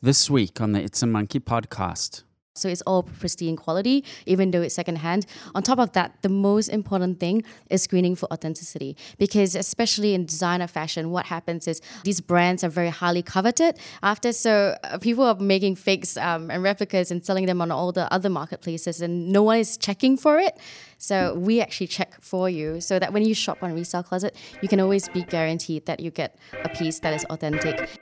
This week on the It's a Monkey podcast. So it's all pristine quality, even though it's secondhand. On top of that, the most important thing is screening for authenticity. Because especially in designer fashion, what happens is these brands are very highly coveted. After so uh, people are making fakes um, and replicas and selling them on all the other marketplaces, and no one is checking for it. So we actually check for you, so that when you shop on Resale Closet, you can always be guaranteed that you get a piece that is authentic.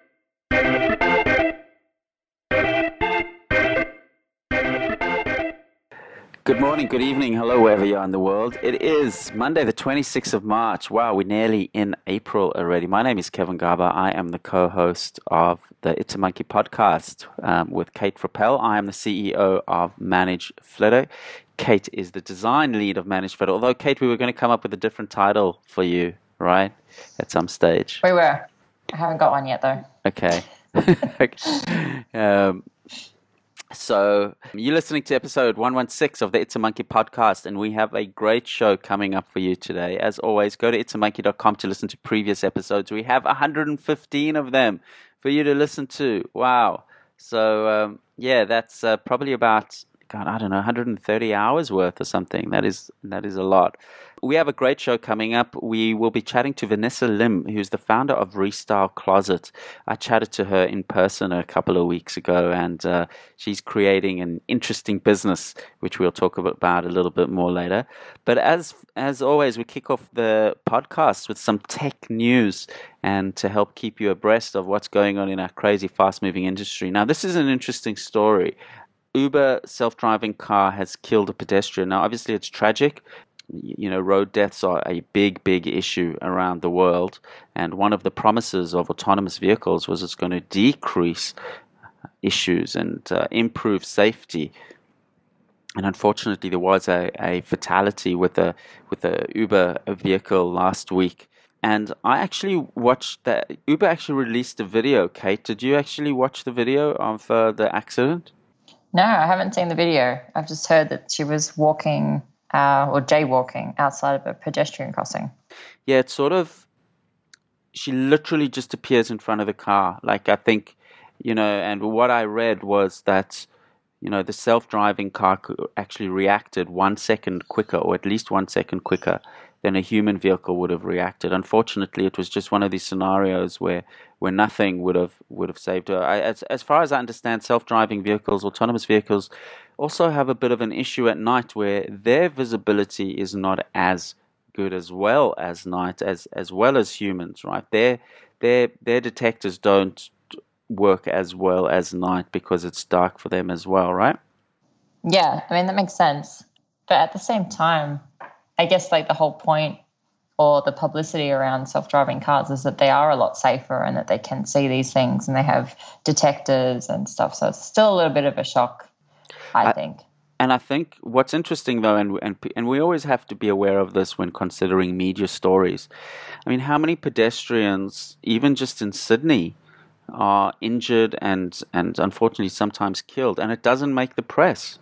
Good morning, good evening, hello, wherever you are in the world. It is Monday, the 26th of March. Wow, we're nearly in April already. My name is Kevin Garber. I am the co host of the It's a Monkey podcast um, with Kate Frappell. I am the CEO of Manage Flitter. Kate is the design lead of Manage Flitter. Although, Kate, we were going to come up with a different title for you, right? At some stage. We were. I haven't got one yet, though. Okay. um, so, you're listening to episode 116 of the It's a Monkey podcast, and we have a great show coming up for you today. As always, go to itsamonkey.com to listen to previous episodes. We have 115 of them for you to listen to. Wow. So, um, yeah, that's uh, probably about God, I don't know, 130 hours worth or something. That is that is a lot. We have a great show coming up. We will be chatting to Vanessa Lim, who's the founder of Restyle Closet. I chatted to her in person a couple of weeks ago, and uh, she's creating an interesting business, which we'll talk about a little bit more later. But as as always, we kick off the podcast with some tech news and to help keep you abreast of what's going on in our crazy, fast moving industry. Now, this is an interesting story. Uber self driving car has killed a pedestrian. Now, obviously, it's tragic. You know, road deaths are a big, big issue around the world. And one of the promises of autonomous vehicles was it's going to decrease issues and uh, improve safety. And unfortunately, there was a, a fatality with a with a Uber vehicle last week. And I actually watched that. Uber actually released a video. Kate, did you actually watch the video of uh, the accident? No, I haven't seen the video. I've just heard that she was walking uh, or jaywalking outside of a pedestrian crossing. Yeah, it's sort of. She literally just appears in front of the car. Like, I think, you know, and what I read was that, you know, the self driving car actually reacted one second quicker, or at least one second quicker than a human vehicle would have reacted. Unfortunately, it was just one of these scenarios where, where nothing would have would have saved her. I, as as far as I understand, self-driving vehicles, autonomous vehicles, also have a bit of an issue at night where their visibility is not as good as well as night as as well as humans. Right? Their their their detectors don't work as well as night because it's dark for them as well. Right? Yeah, I mean that makes sense. But at the same time, I guess like the whole point or the publicity around self-driving cars is that they are a lot safer and that they can see these things and they have detectors and stuff. So it's still a little bit of a shock, I, I think. And I think what's interesting though, and, and and we always have to be aware of this when considering media stories. I mean, how many pedestrians, even just in Sydney, are injured and and unfortunately sometimes killed, and it doesn't make the press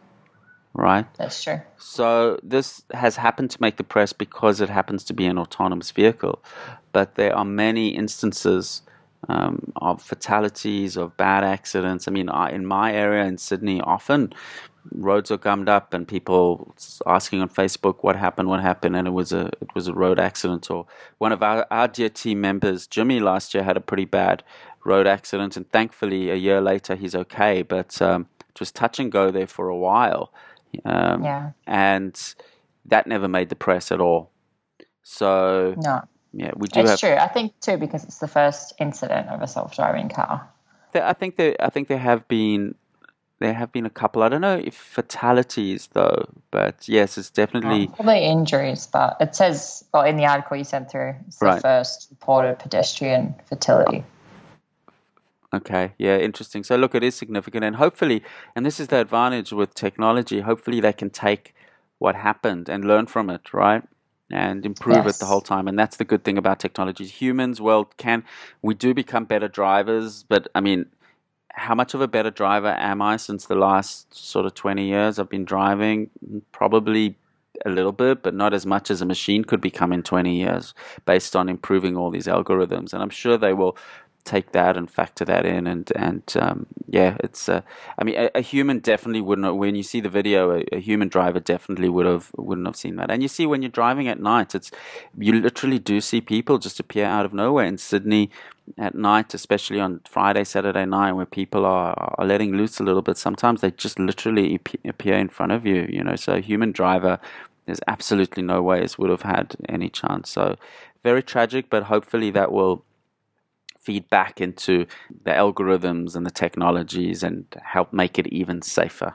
right? That's true. So this has happened to make the press because it happens to be an autonomous vehicle, but there are many instances um, of fatalities, of bad accidents. I mean, in my area in Sydney, often roads are gummed up and people asking on Facebook what happened, what happened, and it was a it was a road accident. Or one of our, our dear team members, Jimmy, last year had a pretty bad road accident, and thankfully a year later he's okay. But um, it was touch and go there for a while. Um, yeah. And that never made the press at all. So no. Yeah, we do. It's have, true. I think too because it's the first incident of a self-driving car. I think there. I think there have been. There have been a couple. I don't know if fatalities though, but yes, it's definitely oh, probably injuries. But it says, well, in the article you sent through, it's the right. first reported pedestrian fatality. Okay, yeah, interesting. So, look, it is significant, and hopefully, and this is the advantage with technology, hopefully, they can take what happened and learn from it, right? And improve yes. it the whole time. And that's the good thing about technology. Humans, well, can we do become better drivers, but I mean, how much of a better driver am I since the last sort of 20 years I've been driving? Probably a little bit, but not as much as a machine could become in 20 years based on improving all these algorithms. And I'm sure they will take that and factor that in and and um, yeah it's uh, I mean a, a, human definitely wouldn't have, when you see the video a, a, human driver definitely would have wouldn't have seen that. And you see when you're driving at night it's you literally do see people just appear out of nowhere. In Sydney at night especially on Friday Saturday night where people are, are letting loose a little bit sometimes they just literally appear in front of you you know. So a human driver there's absolutely no ways would have had any chance. So very tragic but hopefully that will feed back into the algorithms and the technologies and help make it even safer.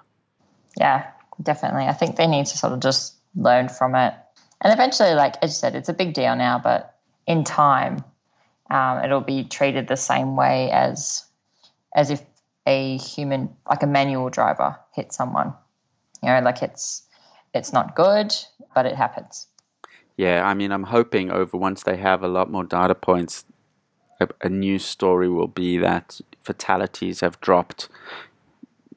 Yeah, definitely. I think they need to sort of just learn from it. And eventually, like as you said, it's a big deal now, but in time, um, it'll be treated the same way as as if a human, like a manual driver, hit someone. You know, like it's it's not good, but it happens. Yeah, I mean, I'm hoping over once they have a lot more data points, a, a news story will be that fatalities have dropped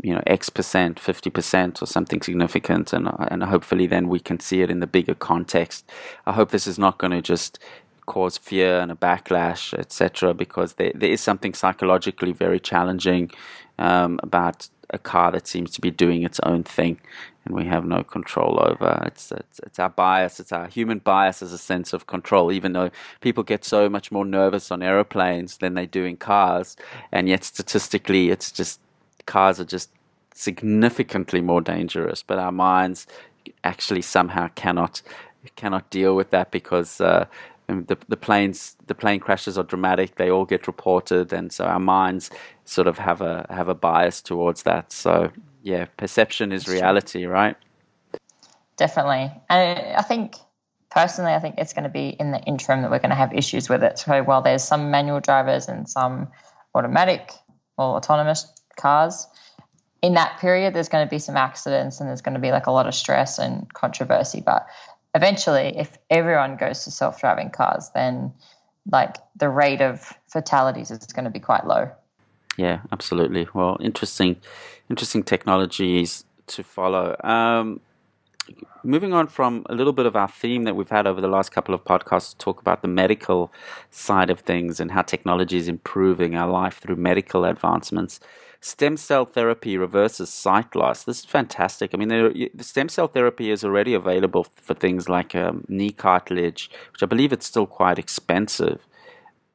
you know x percent 50% or something significant and and hopefully then we can see it in the bigger context. I hope this is not going to just cause fear and a backlash etc because there, there is something psychologically very challenging um, about a car that seems to be doing its own thing and we have no control over. It's, it's, it's our bias. It's our human bias as a sense of control. Even though people get so much more nervous on aeroplanes than they do in cars, and yet statistically, it's just cars are just significantly more dangerous. But our minds actually somehow cannot cannot deal with that because. Uh, the the planes the plane crashes are dramatic. They all get reported, and so our minds sort of have a have a bias towards that. So yeah, perception is reality, right? Definitely. And I think personally, I think it's going to be in the interim that we're going to have issues with it. So while there's some manual drivers and some automatic or autonomous cars, in that period, there's going to be some accidents and there's going to be like a lot of stress and controversy. But eventually, if everyone goes to self driving cars, then like the rate of fatalities is going to be quite low. Yeah, absolutely. Well, interesting, interesting technologies to follow. Um, moving on from a little bit of our theme that we've had over the last couple of podcasts to talk about the medical side of things and how technology is improving our life through medical advancements. Stem cell therapy reverses sight loss. This is fantastic. I mean, the stem cell therapy is already available for things like um, knee cartilage, which I believe it's still quite expensive.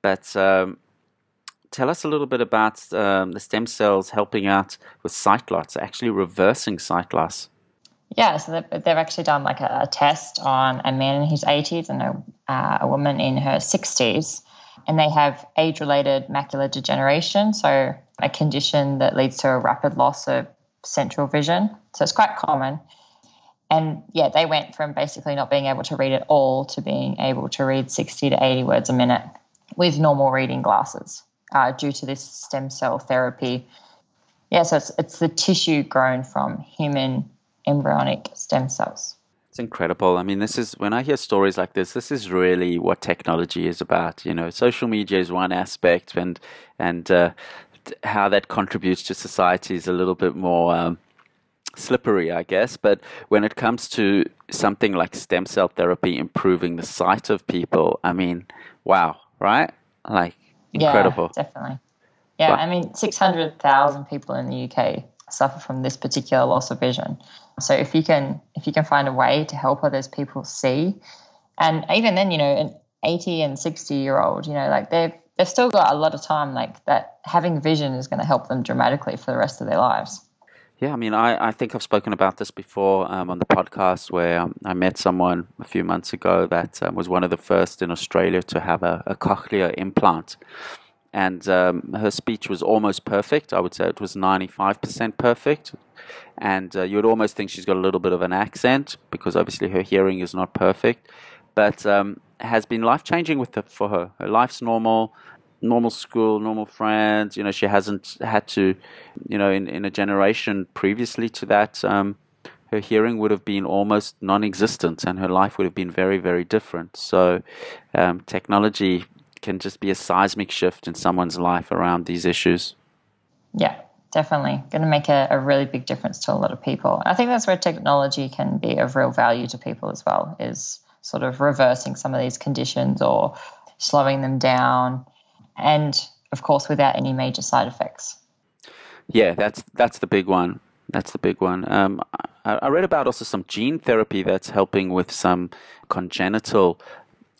But um, tell us a little bit about um, the stem cells helping out with sight loss, actually reversing sight loss. Yeah, so they've, they've actually done like a, a, test on a man in his 80s and a, uh, a woman in her 60s, and they have age related macular degeneration, so a condition that leads to a rapid loss of central vision. So it's quite common. And yeah, they went from basically not being able to read at all to being able to read 60 to 80 words a minute with normal reading glasses uh, due to this stem cell therapy. Yeah, so it's, it's the tissue grown from human embryonic stem cells. It's incredible. I mean, this is when I hear stories like this. This is really what technology is about. You know, social media is one aspect, and and uh, how that contributes to society is a little bit more um, slippery, I guess. But when it comes to something like stem cell therapy improving the sight of people, I mean, wow, right? Like incredible. Yeah, definitely. Yeah, I mean, 600,000 people in the UK suffer from this particular loss of vision. So if you can if you can find a way to help others people see, and even then, you know, an 80 and 60 year old, you know, like they've they've still got a lot of time. Like that, having vision is going to help them dramatically for the rest of their lives. Yeah, I mean, I, I think I've spoken about this before um, on the podcast where um, I met someone a few months ago that um, was one of the first in Australia to have a, a cochlear implant. And um, her speech was almost perfect. I would say it was 95% perfect. And uh, you would almost think she's got a little bit of an accent because obviously her hearing is not perfect. But um, has been life changing with her, for her. Her life's normal normal school, normal friends. You know, she hasn't had to, you know, in, in a generation previously to that, um, her hearing would have been almost non existent and her life would have been very, very different. So, um, technology can just be a seismic shift in someone's life around these issues. Yeah, definitely. Going to make a, a really big difference to a lot of people. I think that's where technology can be of real value to people as well, is sort of reversing some of these conditions or slowing them down and of course, without any major side effects. Yeah, that's that's the big one. That's the big one. Um, I, I read about also some gene therapy that's helping with some congenital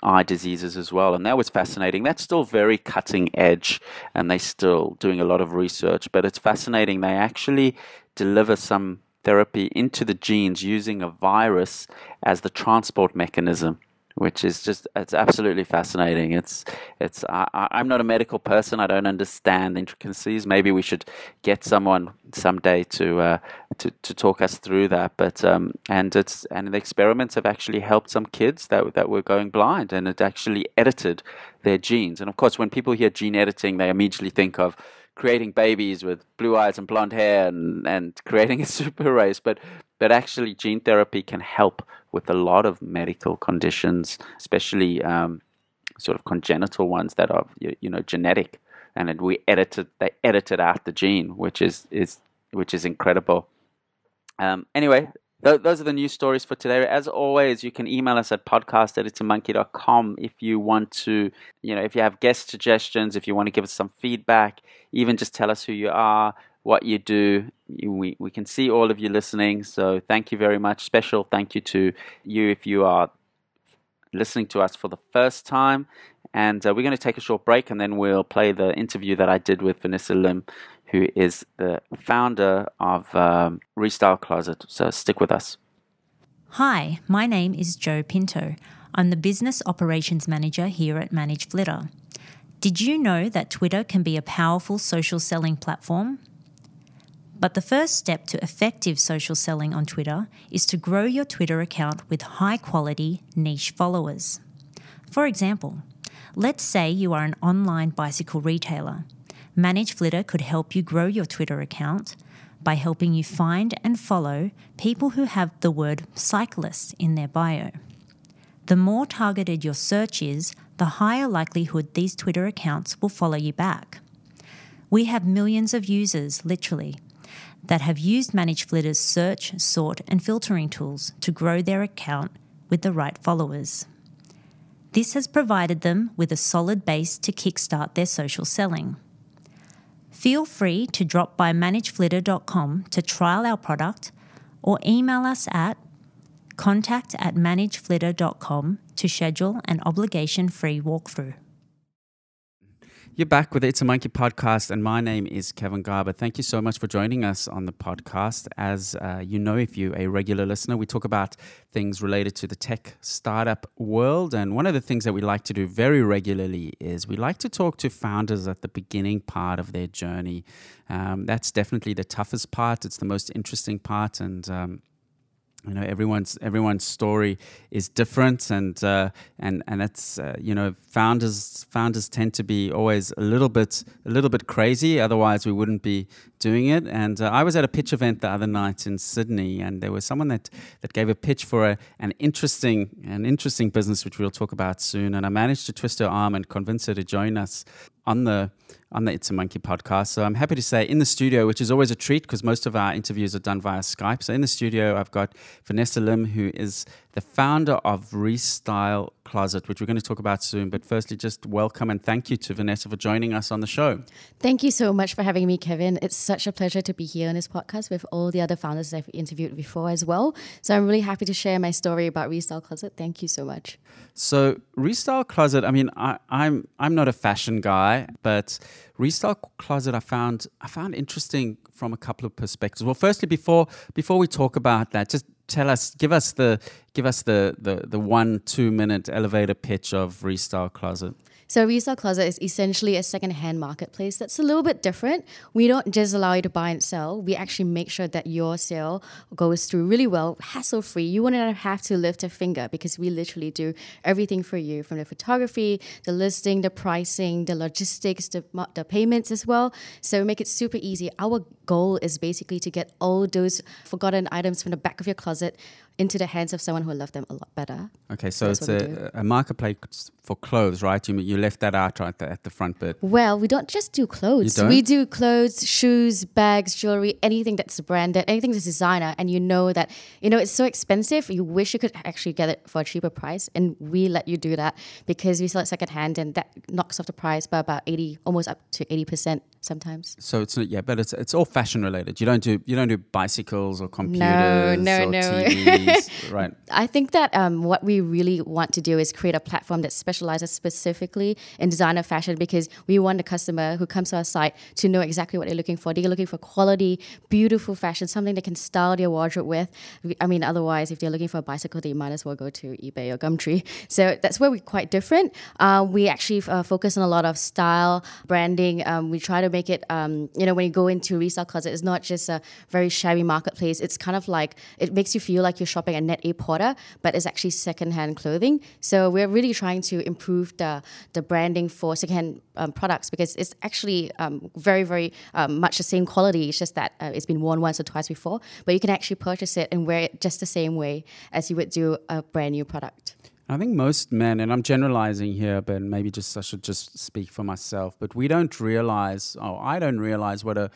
eye diseases as well. And that was fascinating. That's still very cutting edge and they're still doing a lot of research, but it's fascinating. They actually deliver some therapy into the genes using a virus as the transport mechanism which is just it's absolutely fascinating. It's it's I, I'm not a medical person. I don't understand intricacies. Maybe we should get someone someday to uh, to to talk us through that. But um, and it's and the experiments have actually helped some kids that that were going blind, and it actually edited their genes. And of course, when people hear gene editing, they immediately think of creating babies with blue eyes and blonde hair and, and creating a super race. But but actually, gene therapy can help with a lot of medical conditions, especially um, sort of congenital ones that are you, know genetic. And we edited they edited out the gene, which is is which is incredible. Um, anyway, th- those are the news stories for today. As always, you can email us at podcast at itsamonkey.com if you want to, you know, if you have guest suggestions, if you want to give us some feedback, even just tell us who you are, what you do. We, we can see all of you listening. So thank you very much. Special thank you to you if you are listening to us for the first time. And uh, we're going to take a short break and then we'll play the interview that I did with Vanessa Lim, who is the founder of um, Restyle Closet. So stick with us. Hi, my name is Joe Pinto. I'm the Business Operations Manager here at Manage Flitter. Did you know that Twitter can be a powerful social selling platform? But the first step to effective social selling on Twitter is to grow your Twitter account with high quality niche followers. For example, let's say you are an online bicycle retailer. Manage Flitter could help you grow your Twitter account by helping you find and follow people who have the word cyclist in their bio. The more targeted your search is, the higher likelihood these Twitter accounts will follow you back. We have millions of users, literally, that have used Manage Flitter's search, sort, and filtering tools to grow their account with the right followers. This has provided them with a solid base to kickstart their social selling. Feel free to drop by manageflitter.com to trial our product or email us at contact at manageflitter.com to schedule an obligation free walkthrough. You're back with It's a Monkey podcast, and my name is Kevin Garber. Thank you so much for joining us on the podcast. As uh, you know, if you're a regular listener, we talk about things related to the tech startup world. And one of the things that we like to do very regularly is we like to talk to founders at the beginning part of their journey. Um, that's definitely the toughest part, it's the most interesting part. And um, you know everyone's everyone's story is different and uh, and and that's uh, you know founders founders tend to be always a little bit a little bit crazy otherwise we wouldn't be doing it. And uh, I was at a pitch event the other night in Sydney and there was someone that that gave a pitch for a, an interesting an interesting business which we'll talk about soon. And I managed to twist her arm and convince her to join us on the on the It's a Monkey podcast. So I'm happy to say in the studio, which is always a treat because most of our interviews are done via Skype. So in the studio, I've got Vanessa Lim, who is the founder of Restyle Closet, which we're going to talk about soon. But firstly, just welcome and thank you to Vanessa for joining us on the show. Thank you so much for having me, Kevin. It's such a pleasure to be here on this podcast with all the other founders I've interviewed before as well. So I'm really happy to share my story about Restyle Closet. Thank you so much. So Restyle Closet, I mean, I, I'm I'm not a fashion guy, but Restyle Closet I found I found interesting from a couple of perspectives. Well, firstly, before before we talk about that, just tell us, give us the give us the the, the one two minute elevator pitch of Restyle Closet. So resale Closet is essentially a second-hand marketplace that's a little bit different. We don't just allow you to buy and sell. We actually make sure that your sale goes through really well, hassle-free. You won't have to lift a finger because we literally do everything for you, from the photography, the listing, the pricing, the logistics, the, the payments as well. So we make it super easy. Our goal is basically to get all those forgotten items from the back of your closet into the hands of someone who will love them a lot better. Okay, so That's it's a, a, marketplace for clothes, right? You, you you left that out right at the front bit. Well, we don't just do clothes. We do clothes, shoes, bags, jewelry, anything that's branded, anything that's designer, and you know that you know it's so expensive. You wish you could actually get it for a cheaper price, and we let you do that because we sell it secondhand, and that knocks off the price by about eighty, almost up to eighty percent sometimes. So it's not yeah, but it's it's all fashion related. You don't do you don't do bicycles or computers no, or no. Right? I think that um, what we really want to do is create a platform that specializes specifically in designer fashion because we want the customer who comes to our site to know exactly what they're looking for. They're looking for quality, beautiful fashion, something they can style their wardrobe with. I mean, otherwise, if they're looking for a bicycle, they might as well go to eBay or Gumtree. So that's where we're quite different. Uh, we actually uh, focus on a lot of style, branding. Um, we try to make it, um, you know, when you go into a resale closet, it's not just a very shabby marketplace. It's kind of like, it makes you feel like you're shopping at Net A Porter, but it's actually secondhand clothing. So we're really trying to improve the, the branding for secondhand um, products because it's actually um, very, very um, much the same quality. It's just that uh, it's been worn once or twice before, but you can actually purchase it and wear it just the same way as you would do a brand new product. I think most men, and I'm generalizing here, but maybe just I should just speak for myself, but we don't realize, oh, I don't realize what a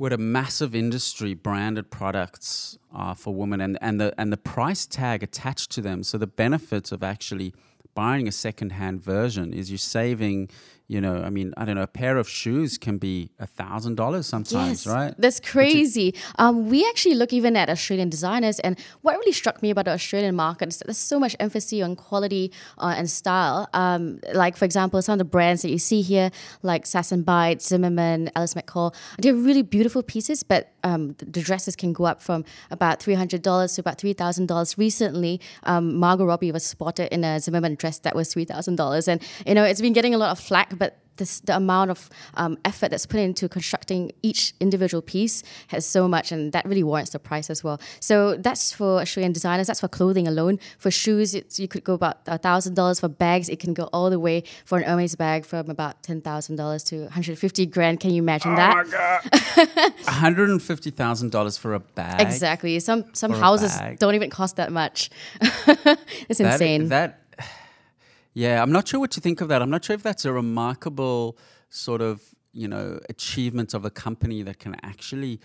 what a massive industry branded products are for women and, and the and the price tag attached to them. So the benefits of actually buying a secondhand version is you're saving, you know, I mean, I don't know, a pair of shoes can be a thousand dollars sometimes, right? That's crazy. Um, we actually look even at Australian designers, and what really struck me about the Australian market is that there's so much emphasis on quality uh, and style. Um, like, for example, some of the brands that you see here, like Sass and Bide, Zimmermann, Alice McCall, they're really beautiful pieces, but um, the the dresses can go up from about $300 to about $3,000. Recently, um, Margot Robbie was spotted in a Zimmermann dress that was $3,000. And, you know, it's been getting a lot of flack, but this, the amount of um, effort that's put into constructing each individual piece has so much, and that really warrants the price as well. So that's for Australian designers. That's for clothing alone. For shoes, it's, you could go about thousand dollars. For bags, it can go all the way for an Hermes bag from about ten thousand dollars to one hundred fifty grand. Can you imagine that? $150,000 for a bag. Exactly. Some some houses don't even cost that much. it's That- insane. That, yeah, I'm not sure what you think of that. I'm not sure if that's a remarkable sort of you know achievement of a company that can actually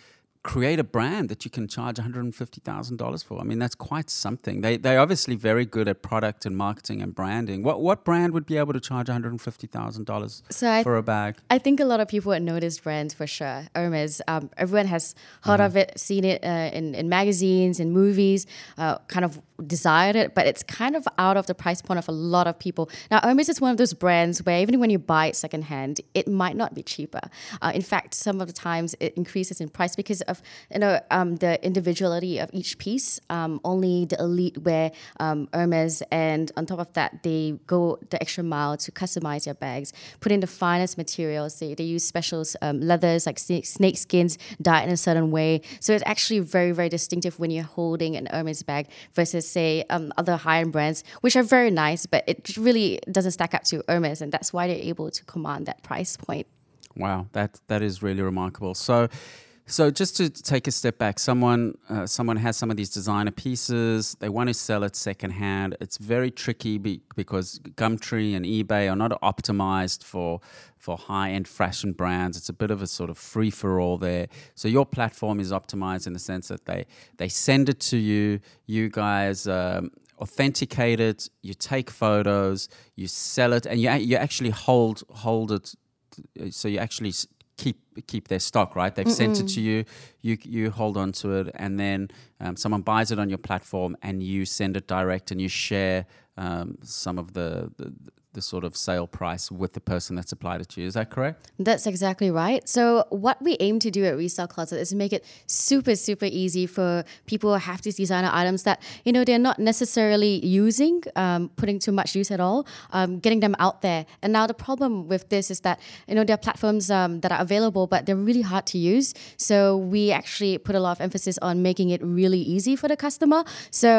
create a brand that you can charge $150,000 for. I mean, that's quite something. They they're obviously very good at product and marketing and branding. What what brand would be able to charge $150,000 So I- for a bag? I think a lot of people would know this brand for sure. Hermes. Um, everyone has heard of it, seen it uh, in, in magazines, in movies, uh, kind of desired it, but it's kind of out of the price point of a lot of people. Now, Hermes is one of those brands where even when you buy it secondhand, it might not be cheaper. Uh, in fact, some of the times it increases in price because of you know um, the individuality of each piece. Um, only the elite wear um, Hermes, and on top of that, they go the extra mile to customize their bags, put in the finest materials. They, they use special um, leathers like snake, snake skins dyed in a certain way. So it's actually very, very distinctive when you're holding an Hermes bag versus, say, um, other high end brands, which are very nice, but it really doesn't stack up to Hermes. And that's why they're able to command that price point. Wow, that that is really remarkable. So, so just to take a step back, someone uh, someone has some of these designer pieces. They want to sell it secondhand. It's very tricky be, because Gumtree and eBay are not optimized for for high end fashion brands. It's a bit of a sort of free for all there. So your platform is optimized in the sense that they they send it to you. You guys. Um, authenticate it you take photos you sell it and you, you actually hold hold it so you actually keep keep their stock, right? They've sent it to you, you you hold on to it, and then um, someone buys it on your platform, and you send it direct, and you share um, some of the, the the sort of sale price with the person that supplied it to you. Is that correct? That's exactly right. So, what we aim to do at Resale Closet is make it super, super easy for people who have these designer items that, you know, they're not necessarily using, um, putting too much use at all, um, getting them out there. And now, the problem with this is that, you know, there are platforms um, that are available, but they're really hard to use. So, we actually put a lot of emphasis on making it really easy for the customer. So,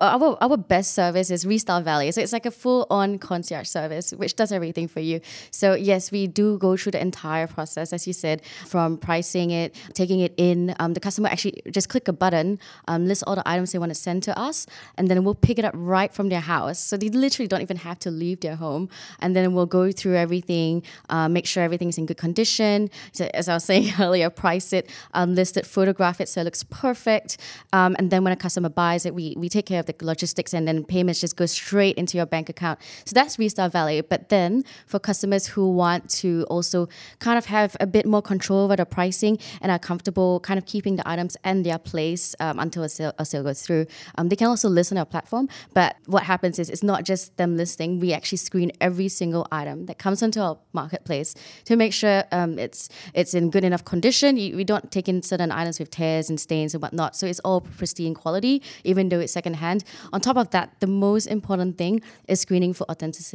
our, our best service is Restyle Valet. So, it's like a full on concierge service, which does everything for you. So yes, we do go through the entire process, as you said, from pricing it, taking it in. Um, the customer actually just click a button, um, list all the items they want to send to us, and then we'll pick it up right from their house. So they literally don't even have to leave their home, and then we'll go through everything, uh, make sure everything's in good condition. So as I was saying earlier, price it, um, list it, photograph it so it looks perfect, um, and then when a customer buys it, we we take care of the logistics, and then payments just go straight into your bank account. So that's resale value. But then for customers who want to also kind of have a bit more control over the pricing and are comfortable kind of keeping the items and their place um, until a sale, a sale goes through, um, they can also list on our platform. But what happens is it's not just them listing. We actually screen every single item that comes onto our marketplace to make sure um, it's it's in good enough condition. We don't take in certain items with tears and stains and whatnot. So it's all pristine quality, even though it's secondhand. On top of that, the most important thing is screening for authenticity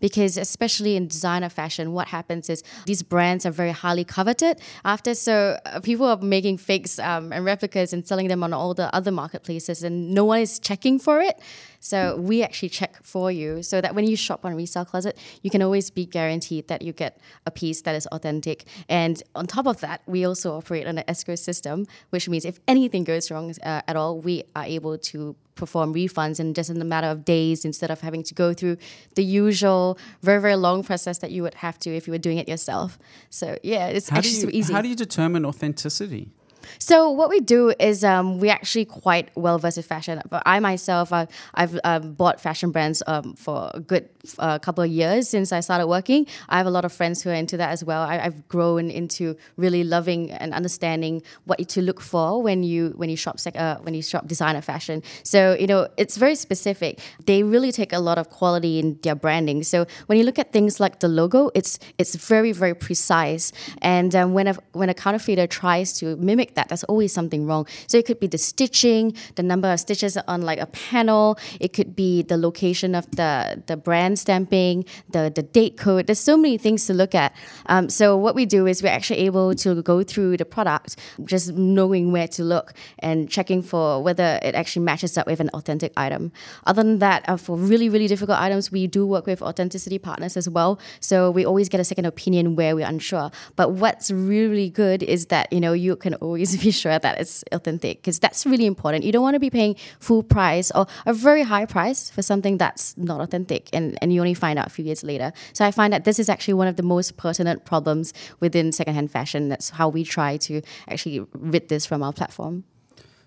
because especially in designer fashion, what happens is these brands are very highly coveted after. So uh, people are making fakes um, and replicas and selling them on all the other marketplaces, and no one is checking for it. So we actually check for you so that when you shop on Resale Closet, you can always be guaranteed that you get a piece that is authentic. And on top of that, we also operate on an escrow system, which means if anything goes wrong uh, at all, we are able to perform refunds in just in a matter of days instead of having to go through the usual very very long process that you would have to if you were doing it yourself. So yeah, it's how actually you, so easy. How do you determine authenticity? So what we do is um, we actually quite well versed in fashion. But I myself, uh, I've um, bought fashion brands um, for a good uh, couple of years since I started working. I have a lot of friends who are into that as well. I, have grown into really loving and understanding what to look for when you when you shop sec- uh, when you shop designer fashion. So you know it's very specific. They really take a lot of quality in their branding. So when you look at things like the logo, it's it's very very precise. And um, when a when a counterfeiter tries to mimic that, there's always something wrong. So it could be the stitching, the number of stitches on like a panel. It could be the location of the the brand stamping, the the date code. There's so many things to look at. Um, so what we do is we're actually able to go through the product, just knowing where to look and checking for whether it actually matches up with an authentic item. Other than that, uh, for really really difficult items, we do work with authenticity partners as well. So we always get a second opinion where we're unsure. But what's really good is that you know you can always be sure that it's authentic because that's really important. You don't want to be paying full price or a very high price for something that's not authentic and, and you only find out a few years later. So I find that this is actually one of the most pertinent problems within secondhand fashion. That's how we try to actually rid this from our platform.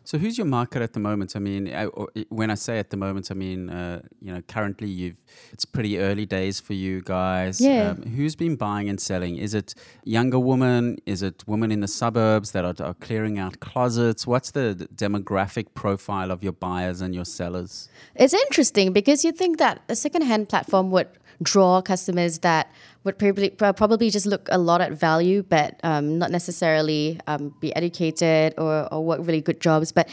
So who's your market at the moment? I mean, I, when I say at the moment, I mean uh, you know currently you've it's pretty early days for you guys. Yeah. Um, who's been buying and selling? Is it younger women? Is it women in the suburbs that are, are clearing out closets? What's the, the demographic profile of your buyers and your sellers? It's interesting because you think that a secondhand platform would draw customers that would probably probably just look a lot at value, but um, not necessarily um, be educated or, or work really good jobs. But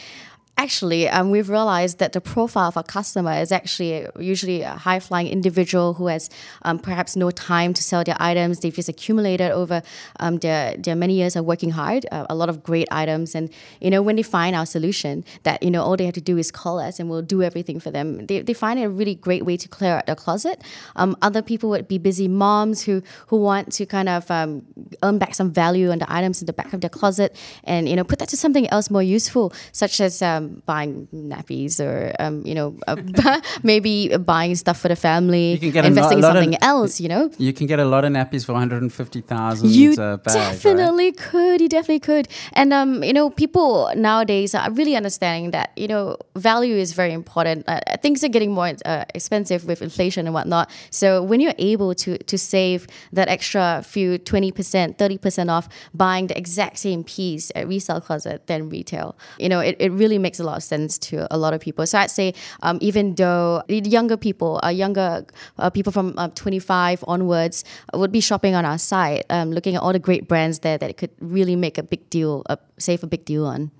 actually, um, we've realized that the profile of a customer is actually usually a high flying individual who has um, perhaps no time to sell their items. They've just accumulated over um, their, their many years of working hard, uh, a lot of great items. And, you know, when they find our solution, that, you know, all they have to do is call us and we'll do everything for them, they, they find it a really great way to clear out their closet. Um, other people would be busy moms who, who want to kind of um, earn back some value on the items in the back of their closet and, you know, put that to something else more useful, such as um, buying nappies or um, you know uh, maybe buying stuff for the family, investing in something of, else. You know, you can get a lot of nappies for one hundred and fifty thousand. You bag, definitely right? could. You definitely could. And um, you know, people nowadays are really understanding that you know value is very important. Uh, things are getting more uh, expensive with inflation and whatnot. So when you're able to to save that extra few twenty percent, thirty percent off buying the exact same piece at resale closet than retail, you know, it, it really makes a lot of sense to a lot of people. So I'd say um, even though younger people, uh, younger uh, people from uh, 25 onwards would be shopping on our site, um, looking at all the great brands there that could really make a big deal, uh, save a big deal on.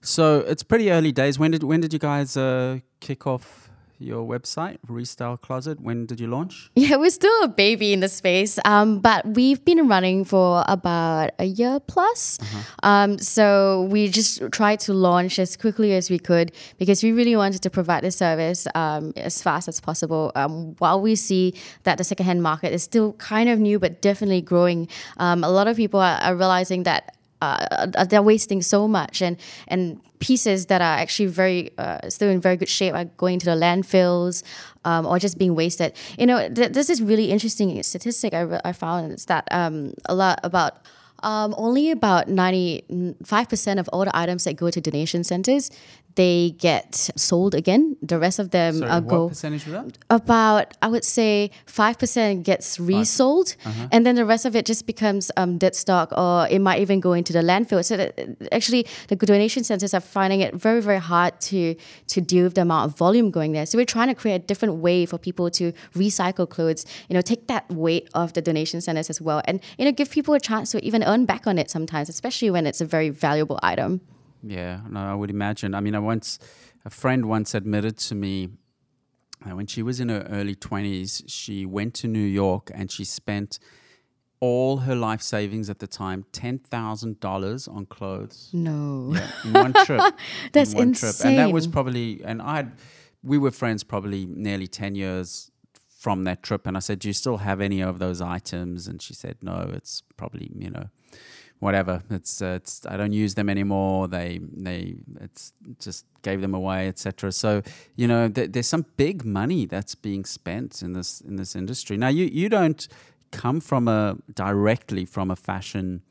So it's pretty early days. When did when did you guys uh, kick off your website, Restyle Closet. When did you launch? Yeah, we're still a baby in the space, um, but we've been running for about a year plus. Um, so we just tried to launch as quickly as we could because we really wanted to provide the service um, as fast as possible. Um, while we see that the secondhand market is still kind of new, but definitely growing, um, a lot of people are, are realizing that uh, they're wasting so much. And and pieces that are actually very uh, still in very good shape are going to the landfills um, or just being wasted. You know th- this is really interesting statistic i, re- I found is that um, a lot about um, only about 95% of all the items that go to donation centers they get sold again. The rest of them Sorry, uh, what go percentage was that? about I would say five percent gets resold, Uh-huh. and then the rest of it just becomes um, dead stock, or it might even go into the landfill. So that, actually, the donation centers are finding it very very hard to to deal with the amount of volume going there. So we're trying to create a different way for people to recycle clothes. You know, take that weight off the donation centers as well, and you know, give people a chance to even earn back on it sometimes, especially when it's a very valuable item. Yeah, no, I would imagine. I mean, I once, a friend once admitted to me that when she was in her early 20s, she went to New York and she spent all her life savings at the time $10,000 on clothes. No. Yeah, in one trip. That's in one trip. And that was probably, and I had, we were friends probably nearly 10 years from that trip. And I said, Do you still have any of those items? And she said, No, it's probably, you know, whatever. It's, uh, it's I don't use them anymore. They, they, it's just gave them away, etc. So, you know, th- there's some big money that's being spent in this, in this industry. Now, you, you don't come from a, directly from a fashion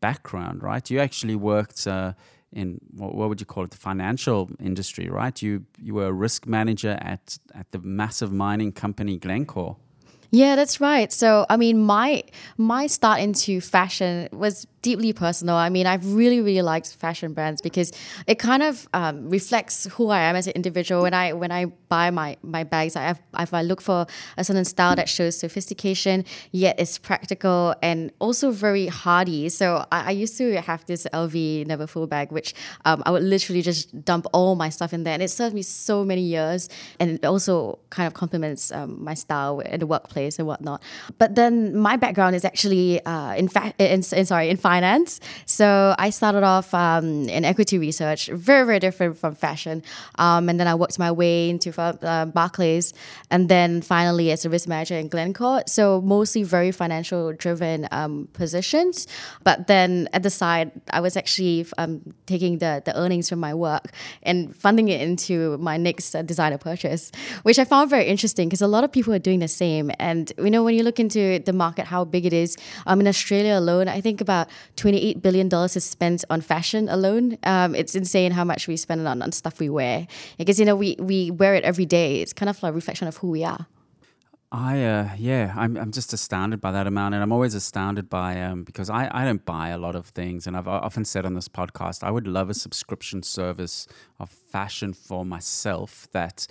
background, right? You actually worked uh, in what, what would you call it, the financial industry, right? You you were a risk manager at at the massive mining company Glencore. Yeah, that's right. So, I mean, my my start into fashion was deeply personal. I mean, I've really, really liked fashion brands because it kind of um, reflects who I am as an individual. When I when I buy my my bags, I if I look for a certain style that shows sophistication, yet it's practical and also very hardy. So, I, I used to have this LV Never Full bag, which um, I would literally just dump all my stuff in there, and it served me so many years, and it also kind of complements um, my style in the workplace and whatnot. But then my background is actually uh, in fact, in, in sorry, in finance. So I started off um, in equity research, very very different from fashion, um, and then I worked my way into uh, Barclays, and then finally as a risk manager in Glencore. So mostly very financial driven um, positions. But then at the side, I was actually um, taking the the earnings from my work and funding it into my next uh, designer purchase, which I found very interesting because a lot of people are doing the same. And you know, when you look into the market, how big it is, um, in Australia alone, I think about twenty eight billion dollars is spent on fashion alone. Um, it's insane how much we spend on, on stuff we wear because you know we we wear it every day. It's kind of like a reflection of who we are. I uh, yeah, I'm I'm just astounded by that amount, and I'm always astounded by um because I I don't buy a lot of things, and I've often said on this podcast I would love a subscription service of fashion for myself that.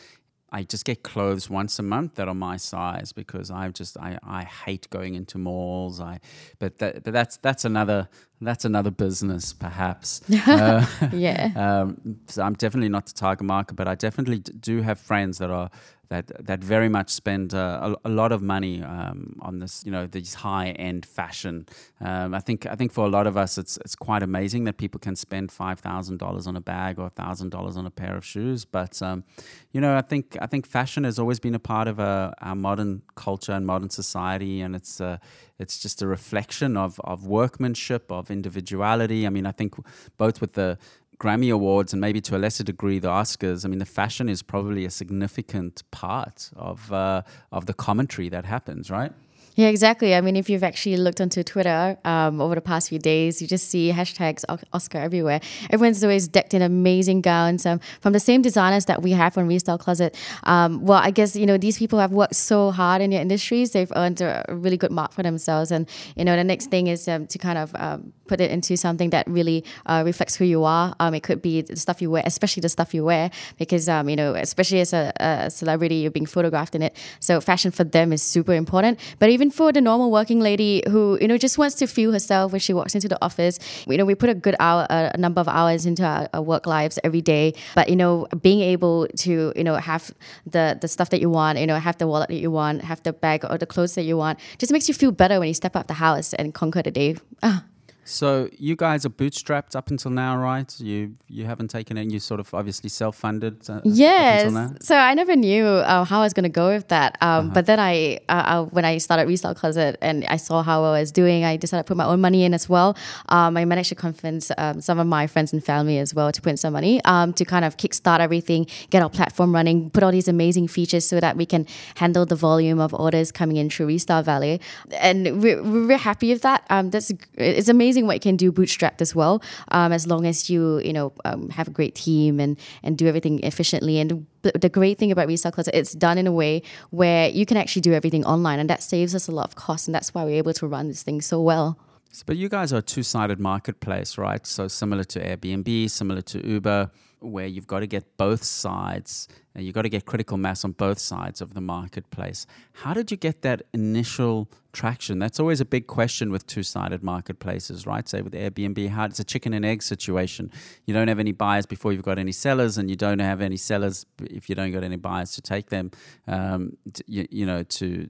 I just get clothes once a month that are my size because I just I, I hate going into malls. I but that but that's that's another that's another business perhaps. uh, Yeah. um, so I'm definitely not the target market, but I definitely d- do have friends that are that that very much spend uh, a, a lot of money um, on this, you know, these high end fashion. Um, I think I think for a lot of us, it's it's quite amazing that people can spend five thousand dollars on a bag or thousand dollars on a pair of shoes. But um, you know, I think I think fashion has always been a part of uh, our modern culture and modern society, and it's uh, it's just a reflection of of workmanship, of individuality. I mean, I think both with the Grammy Awards and maybe to a lesser degree the Oscars. I mean, the fashion is probably a significant part of uh, of the commentary that happens, right? Yeah, exactly. I mean, if you've actually looked onto Twitter um, over the past few days, you just see hashtags Oscar everywhere. Everyone's always decked in amazing gowns um, from the same designers that we have on Restyle Closet. Um, well, I guess, you know, these people have worked so hard in their industries. They've earned a really good mark for themselves. And, you know, the next thing is um, to kind of um, put it into something that really uh, reflects who you are. Um, it could be the stuff you wear, especially the stuff you wear, because, you know, especially as a, a celebrity, you're being photographed in it. So fashion for them is super important. But even even for the normal working lady who you know just wants to feel herself when she walks into the office. You know, we put a good hour, a number of hours into our, our work lives every day, but you know, being able to you know have the the stuff that you want, you know, have the wallet that you want, have the bag or the clothes that you want, just makes you feel better when you step out the house and conquer the day. Ah. So you guys are bootstrapped up until now, right? You you haven't taken it. You sort of obviously self-funded. Uh, yes. So I never knew uh, how I was going to go with that. Um, uh-huh. But then I, uh, uh, when I started Resale Closet and I saw how I was doing, I decided to put my own money in as well. Um, I managed to convince um, some of my friends and family as well to put in some money um, to kind of kickstart everything, get our platform running, put all these amazing features so that we can handle the volume of orders coming in through Restyle Valet, And we're, we're happy with that. Um, that's it's amazing amazing what you can do bootstrapped as well, um, as long as you you know um, have a great team and and do everything efficiently. And the great thing about Restyle Closet, it's done in a way where you can actually do everything online, and that saves us a lot of costs, and that's why we're able to run this thing so well. But you guys are a two-sided marketplace, right? So similar to Airbnb, similar to Uber, where you've got to get both sides You've got to get critical mass on both sides of the marketplace. How did you get that initial traction? That's always a big question with two sided marketplaces, right? Say with Airbnb, how it's a chicken and egg situation. You don't have any buyers before you've got any sellers, and you don't have any sellers if you don't got any buyers to take them, um, to, you, you, know, to,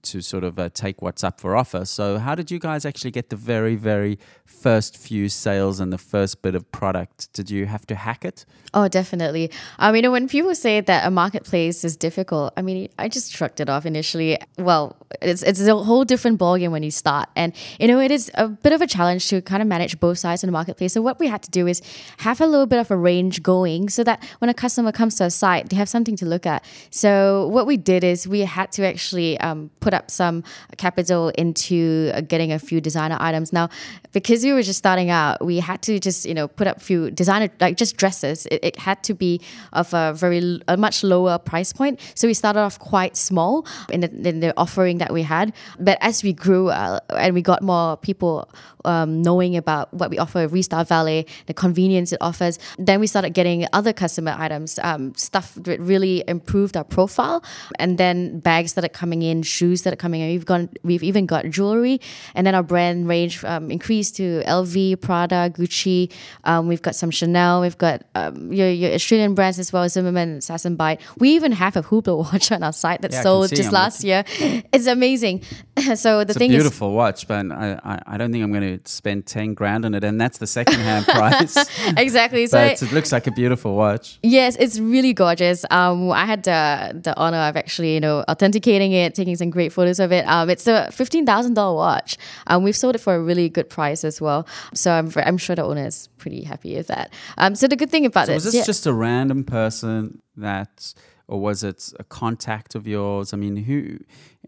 to sort of uh, take what's up for offer. So, how did you guys actually get the very, very first few sales and the first bit of product? Did you have to hack it? Oh, definitely. I mean, when people say that a marketplace is difficult. I mean, I just shrugged it off initially. Well, it's it's a whole different ballgame when you start, and you know it is a bit of a challenge to kind of manage both sides of the marketplace. So what we had to do is have a little bit of a range going, so that when a customer comes to a site, they have something to look at. So what we did is we had to actually um, put up some capital into uh, getting a few designer items. Now, because we were just starting out, we had to just you know put up a few designer like just dresses. It, it had to be of a very a much lower price point. So we started off quite small in the, in the offering that we had. But as we grew uh, and we got more people um, knowing about what we offer, Restyle Valet, the convenience it offers, then we started getting other customer items, um, stuff that really improved our profile. And then bags that are coming in, shoes that are coming in. We've got we've even got jewelry, and then our brand range um, increased to LV, Prada, Gucci. Um, we've got some Chanel. We've got um, your, your Australian brands as well, Zimmermann, Sass and Bide. We even have a Hublot watch on our site that yeah, sold just last year. It's amazing. so the thing is. it's thing a beautiful is, watch, but I, I, I don't think I'm going to spend 10 grand on it and that's the second hand price exactly so it, it, looks like a beautiful watch yes it's really gorgeous um, i had the, the honor of actually you know authenticating it taking some great photos of it um, it's a $15000 watch um, we've sold it for a really good price as well so i'm, I'm sure the owner is pretty happy with that um, so the good thing about so was this yeah. just a random person that or was it a contact of yours i mean who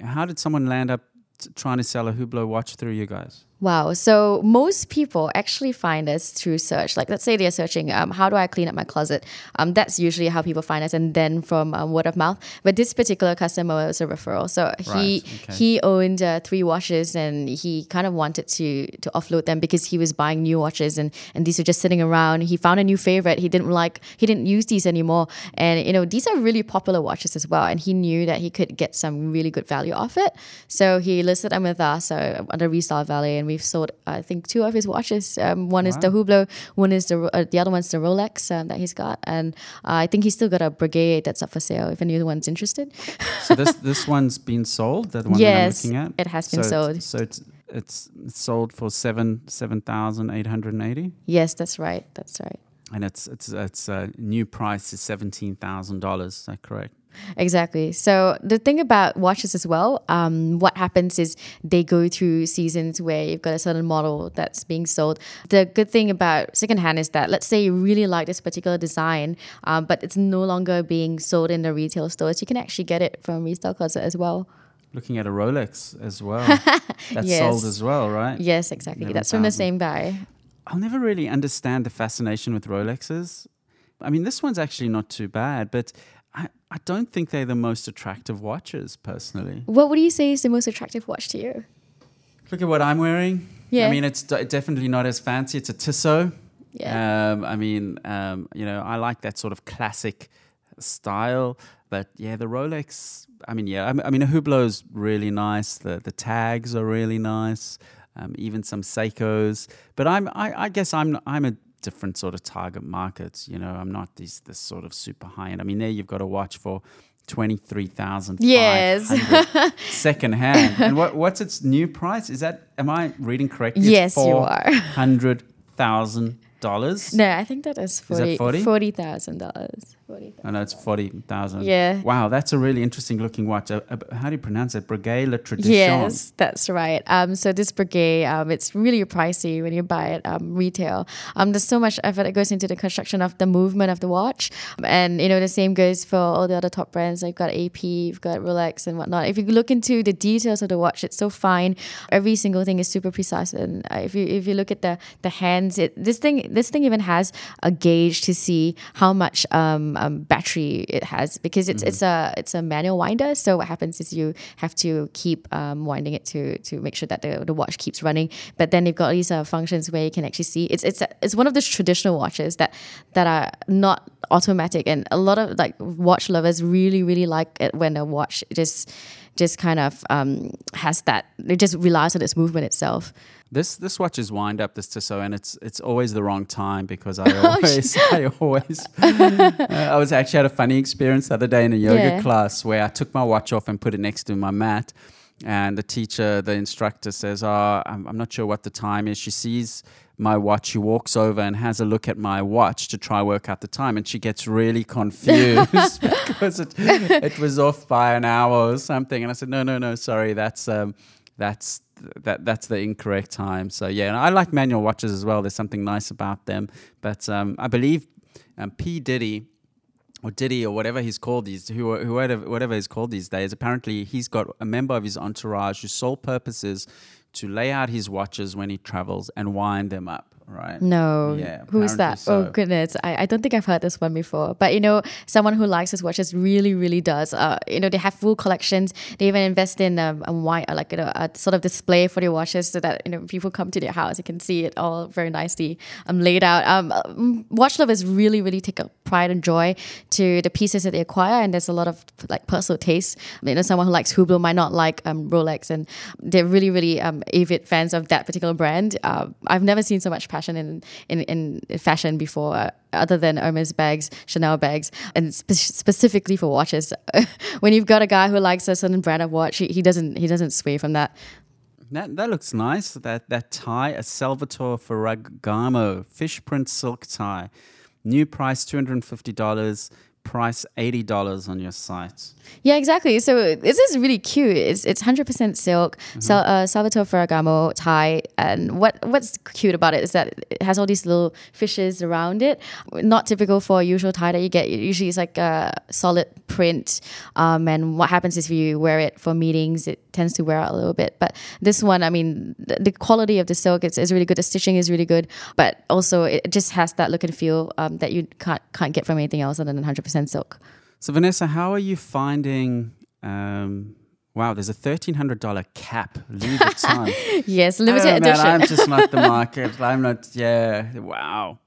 how did someone land up trying to sell a Hublot watch through you guys? Wow. So most people actually find us through search. Like, let's say they're searching, um, how do I clean up my closet? Um, that's usually how people find us, and then from um, word of mouth. But this particular customer was a referral. So he right. okay. he owned uh, three watches, and he kind of wanted to to offload them because he was buying new watches, and and these were just sitting around. He found a new favorite. He didn't like. He didn't use these anymore, and you know these are really popular watches as well. And he knew that he could get some really good value off it. So he listed them with us uh, under Restyle Valet, and we've sold I think two of his watches. Um, one wow. is the Hublot, one is the uh, the other one's the Rolex um, that he's got, and uh, I think he's still got a Breguet that's up for sale. If anyone's interested. so this this one's been sold. That one yes, that I'm looking at. it has been so sold. It's, so it's it's sold for seven seven thousand eight hundred and eighty. Yes, that's right. That's right. And it's it's it's a uh, new price is seventeen thousand dollars. Is that correct? Exactly. So the thing about watches as well, um, what happens is they go through seasons where you've got a certain model that's being sold. The good thing about secondhand is that let's say you really like this particular design, um, but it's no longer being sold in the retail stores, you can actually get it from Restyle Closet as well. Looking at a Rolex as well. That's yes. sold as well, right? Yes, exactly. Never that's from the same guy. I'll never really understand the fascination with Rolexes. I mean, this one's actually not too bad, but I, I don't think they're the most attractive watches, personally. What would you say is the most attractive watch to you? Look at what I'm wearing. Yeah. I mean, it's d- definitely not as fancy. It's a Tissot. Yeah. Um, I mean, um, you know, I like that sort of classic style. But yeah, the Rolex. I mean, yeah. I mean, I mean, a Hublot's really nice. The the tags are really nice. Um, even some Seikos. But I'm. I, I guess I'm. I'm a different sort of target markets. You know, I'm not this this sort of super high end. I mean, there you've got to watch for twenty three thousand. Yes. second hand. And what what's its new price? Is that am I reading correctly? Yes, you are. Hundred thousand dollars. No, I think that is forty. Forty thousand dollars. I know it's forty thousand. Yeah. Wow, that's a really interesting looking watch. Uh, uh, how do you pronounce it? Breguet Le Tradition. Yes, that's right. Um, so this Breguet, um, it's really pricey when you buy it um, retail. Um, there's so much effort that goes into the construction of the movement of the watch, and you know the same goes for all the other top brands. Like you've got AP, you've got Rolex, and whatnot. If you look into the details of the watch, it's so fine. Every single thing is super precise, and uh, if you if you look at the the hands, it this thing this thing even has a gauge to see how much um, um, battery it has because it's it's a it's a manual winder. So what happens is you have to keep um, winding it to to make sure that the, the watch keeps running. But then they've got these uh, functions where you can actually see it's it's it's one of those traditional watches that that are not automatic, and a lot of like watch lovers really really like it when a watch just just kind of um, has that it just relies on its movement itself. This this watch is wind up this Tissot, and it's it's always the wrong time because I always I always uh, I was actually had a funny experience the other day in a yoga Yeah. class where I took my watch off and put it next to my mat, and the teacher, the instructor says, "Oh, I'm, I'm not sure what the time is." She sees my watch, she walks over and has a look at my watch to try work out the time, and she gets really confused because it it was off by an hour or something. And I said, "No, no, no, sorry, that's um, that's." That that's the incorrect time. So yeah, and I like manual watches as well. There's something nice about them. But um, I believe um, P Diddy or Diddy or whatever he's called these who whoever whatever he's called these days. Apparently, he's got a member of his entourage whose sole purpose is to lay out his watches when he travels and wind them up. Right? No. Yeah, Who's that? apparently Oh goodness. I, I don't think I've heard this one before. But you know, someone who likes his watches really, really does. Uh, you know, they have full collections. They even invest in um, a white uh, like you know, a sort of display for their watches so that you know people come to their house, you can see it all very nicely um, laid out. Um, um, watch lovers really, really take a pride and joy to the pieces that they acquire, and there's a lot of like personal taste. You know, someone who likes Hublot might not like um, Rolex, and they're really, really um, avid fans of that particular brand. Uh, I've never seen so much passion in in, in fashion before, uh, other than Hermes bags, Chanel bags, and spe- specifically for watches. when you've got a guy who likes a certain brand of watch, he, he doesn't he doesn't sway from that. That that looks nice. That that tie, a Salvatore Ferragamo fish print silk tie, new price two hundred and fifty dollars. Price eighty dollars on your site. Yeah, exactly. So this is really cute. It's it's hundred percent silk. Sal, uh, Salvatore Ferragamo tie, and what what's cute about it is that it has all these little fishes around it. Not typical for a usual tie that you get. Usually, it's like a solid print. Um, and what happens is if you wear it for meetings, it tends to wear out a little bit. But this one, I mean, the, the quality of the silk is, is really good. The stitching is really good, but also it just has that look and feel um, that you can't can't get from anything else other than hundred percent silk. So Vanessa, how are you finding? Um, wow, there's a thirteen hundred dollar cap Louis Vuitton. Yes, limited don't know, edition. I'm just not the market. I'm not. Yeah. Wow.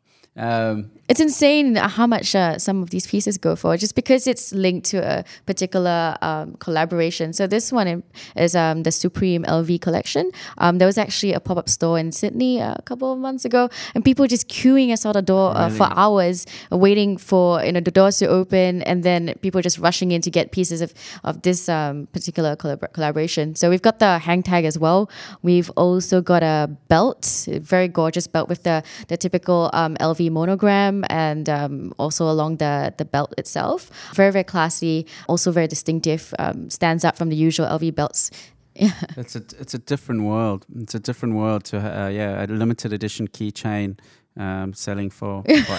Um, it's insane how much uh, some of these pieces go for just because it's linked to a particular um, collaboration. So this one is um, the Supreme LV collection. Um, there was actually a pop-up store in Sydney a couple of months ago, and people just queuing outside the door uh, for hours, uh, waiting for you know the doors to open, and then people just rushing in to get pieces of of this um, particular collabor- collaboration. So we've got the hang tag as well. We've also got a belt, a very gorgeous belt with the the typical um, LV monogram and um, also along the the belt itself. Very very classy, also very distinctive. Um, stands out from the usual LV belts. it's a it's a different world. It's a different world to uh, yeah a limited edition keychain. Um, selling for, for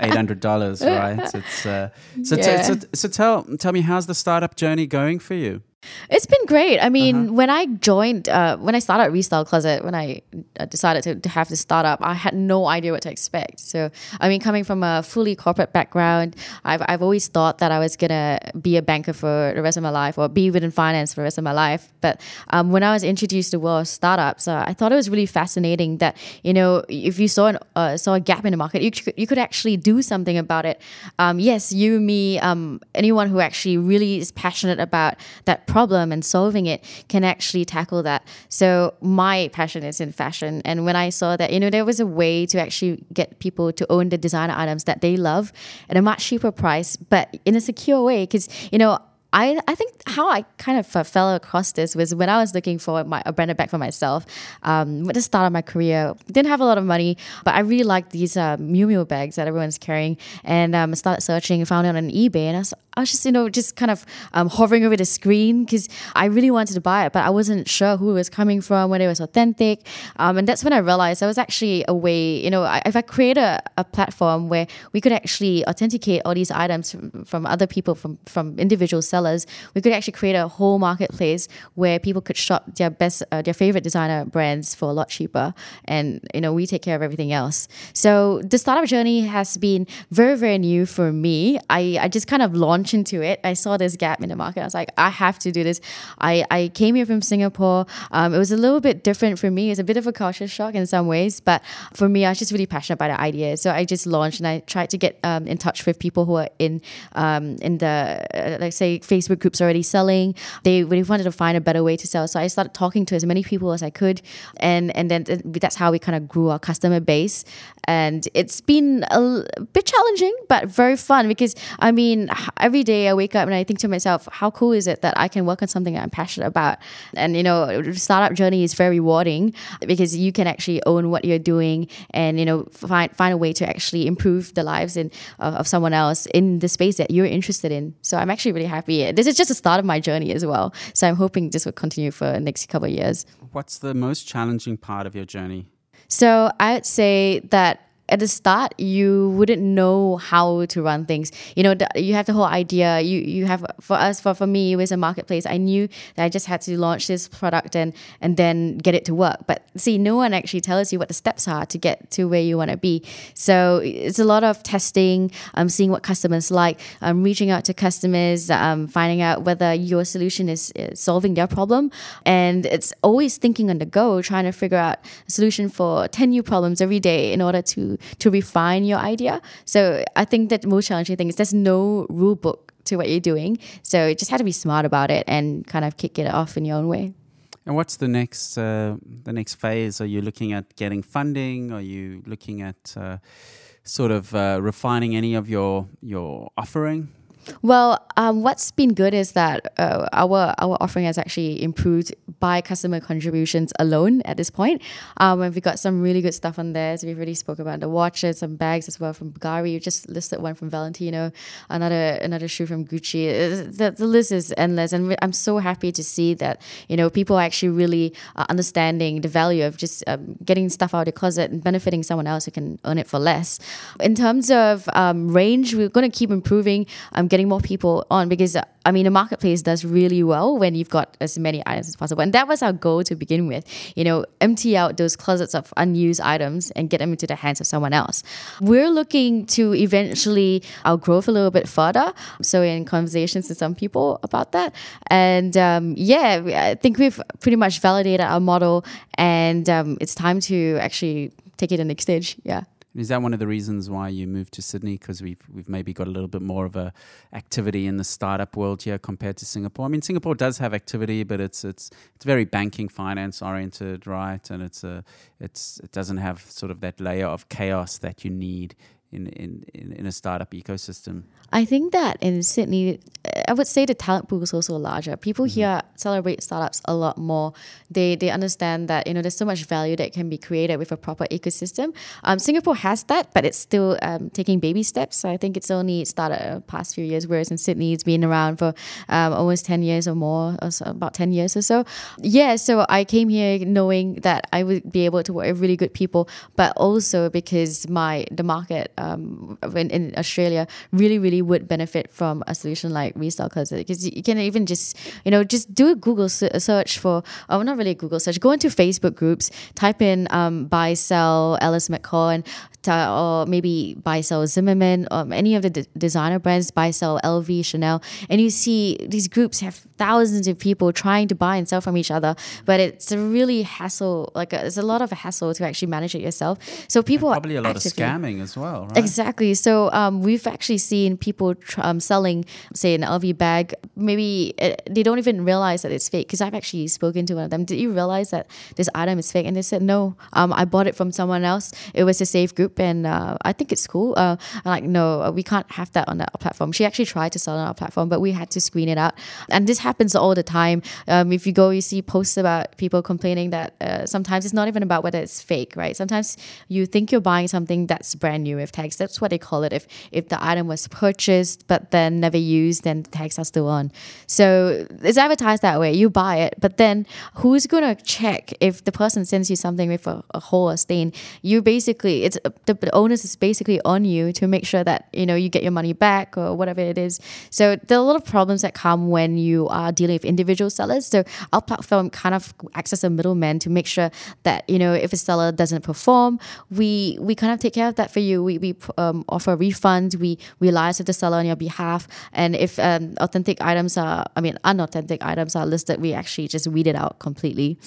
800 dollars, right? It's uh, so, t- so so tell tell me how's the startup journey going for you? It's been great. I mean, uh-huh. when I joined, uh, when I started Restyle Closet, when I uh, decided to, to have this startup, I had no idea what to expect. So, I mean, coming from a fully corporate background, I've, I've always thought that I was going to be a banker for the rest of my life or be within finance for the rest of my life. But um, when I was introduced to the world of startups, uh, I thought it was really fascinating that, you know, if you saw, an, uh, saw a gap in the market, you could, you could actually do something about it. Um, yes, you, me, um, anyone who actually really is passionate about that problem and solving it can actually tackle that. So my passion is in fashion. And when I saw that, you know, there was a way to actually get people to own the designer items that they love at a much cheaper price, but in a secure way. Because, you know, I, I think how I kind of fell across this was when I was looking for my, a branded bag for myself. Um, at the start of my career, didn't have a lot of money, but I really liked these uh, Miu Miu bags that everyone's carrying, and um, started searching, found it on eBay, and I was, I was just you know just kind of um, hovering over the screen because I really wanted to buy it, but I wasn't sure who it was coming from, whether it was authentic, um, and that's when I realized there was actually a way. You know, if I create a, a platform where we could actually authenticate all these items from, from other people, from from individual sellers sellers, we could actually create a whole marketplace where people could shop their best, uh, their favorite designer brands for a lot cheaper, and you know we take care of everything else. So the startup journey has been very very new for me. I I just kind of launched into it. I saw this gap in the market. I was like, I have to do this. I I came here from Singapore. Um, it was a little bit different for me. It's a bit of a culture shock in some ways, but for me, I was just really passionate about the idea. So I just launched and I tried to get um, in touch with people who are in um, in the uh, like say Facebook groups already selling. They really wanted to find a better way to sell. So I started talking to as many people as I could. And, and then that's how we kind of grew our customer base. And it's been a bit challenging, but very fun because I mean, every day I wake up and I think to myself, how cool is it that I can work on something I'm passionate about? And, you know, startup journey is very rewarding because you can actually own what you're doing and, you know, find, find a way to actually improve the lives in, of, of someone else in the space that you're interested in. So I'm actually really happy this is just the start of my journey as well. So I'm hoping this will continue for the next couple of years. What's the most challenging part of your journey? So I'd say that at the start you wouldn't know how to run things. You know the, you have the whole idea you you have for us for, for me it was a marketplace. I knew that i just had to launch this product and and then get it to work. But see no one actually tells you what the steps are to get to where you want to be. So it's a lot of testing um, seeing what customers like um, reaching out to customers um, finding out whether your solution is, is solving their problem. And it's always thinking on the go trying to figure out a solution for 10 new problems every day in order to to refine your idea. So I think that the most challenging thing is there's no rule book to what you're doing. So you just have to be smart about it and kind of kick it off in your own way. And what's the next uh, the next phase? Are you looking at getting funding? Are you looking at uh, sort of uh, refining any of your your offering? Well, um, what's been good is that uh, our our offering has actually improved by customer contributions alone at this point. Um, and we got some really good stuff on there. So we've already spoke about the watches, some bags as well from Bulgari. We just listed one from Valentino, another another shoe from Gucci. The, the list is endless, and I'm so happy to see that you know people are actually really uh, understanding the value of just um, getting stuff out of the closet and benefiting someone else who can earn it for less. In terms of um, range, we're going to keep improving. Um, getting more people on because I mean, the marketplace does really well when you've got as many items as possible. And that was our goal to begin with. You know, empty out those closets of unused items and get them into the hands of someone else. We're looking to eventually our growth a little bit further. So in conversations with some people about that. And um, yeah, I think we've pretty much validated our model and um, it's time to actually take it to the next stage. Yeah. Is that one of the reasons why you moved to Sydney? Because we've we've maybe got a little bit more of a activity in the startup world here compared to Singapore. I mean, Singapore does have activity, but it's it's it's very banking finance oriented, right? And it's a it's it doesn't have sort of that layer of chaos that you need in, in, in, a startup ecosystem? I think that in Sydney, I would say the talent pool is also larger. People mm-hmm. here celebrate startups a lot more. They they understand that you know there's so much value that can be created with a proper ecosystem. Um, Singapore has that, but it's still um, taking baby steps. So I think it's only started the past few years, whereas in Sydney it's been around for um, almost ten years or more, or so, about ten years or so. Yeah, so I came here knowing that I would be able to work with really good people, but also because my the market um, in, Australia really, really would benefit from a solution like Restyle Closet because you can even just, you know, just do a Google search for, oh, not really a Google search, go into Facebook groups, type in um, buy, sell, Alice McCall, and or maybe buy sell Zimmermann, or any of the d- designer brands, buy sell LV, Chanel, and you see these groups have thousands of people trying to buy and sell from each other, but it's a really hassle. Like a, it's a lot of a hassle to actually manage it yourself. So people and probably a lot actively, of scamming as well. Right? Exactly. So um, we've actually seen people tr- um, selling, say, an LV bag. Maybe it, they don't even realize that it's fake. Because I've actually spoken to one of them. Did you realize that this item is fake? And they said, no. Um, I bought it from someone else. It was a safe group, and uh, I think it's cool. Uh, I'm like, no, we can't have that on our platform. She actually tried to sell on our platform, but we had to screen it out. And this happens all the time. Um, if you go, you see posts about people complaining that uh, sometimes it's not even about whether it's fake, right? Sometimes you think you're buying something that's brand new with tags. That's what they call it. If if the item was purchased but then never used, then the tags are still on. So it's advertised that way. You buy it, but then who's gonna check if the person sends you something with a, a hole or stain? You basically it's the, the onus is basically on you to make sure that you know you get your money back or whatever it is. So there are a lot of problems that come when you are dealing with individual sellers. So our platform kind of acts as a middleman to make sure that you know if a seller doesn't perform, we we kind of take care of that for you. We we um, offer refunds. We we liaise with the seller on your behalf, and if um, authentic items are, I mean, unauthentic items are listed, we actually just weed it out completely.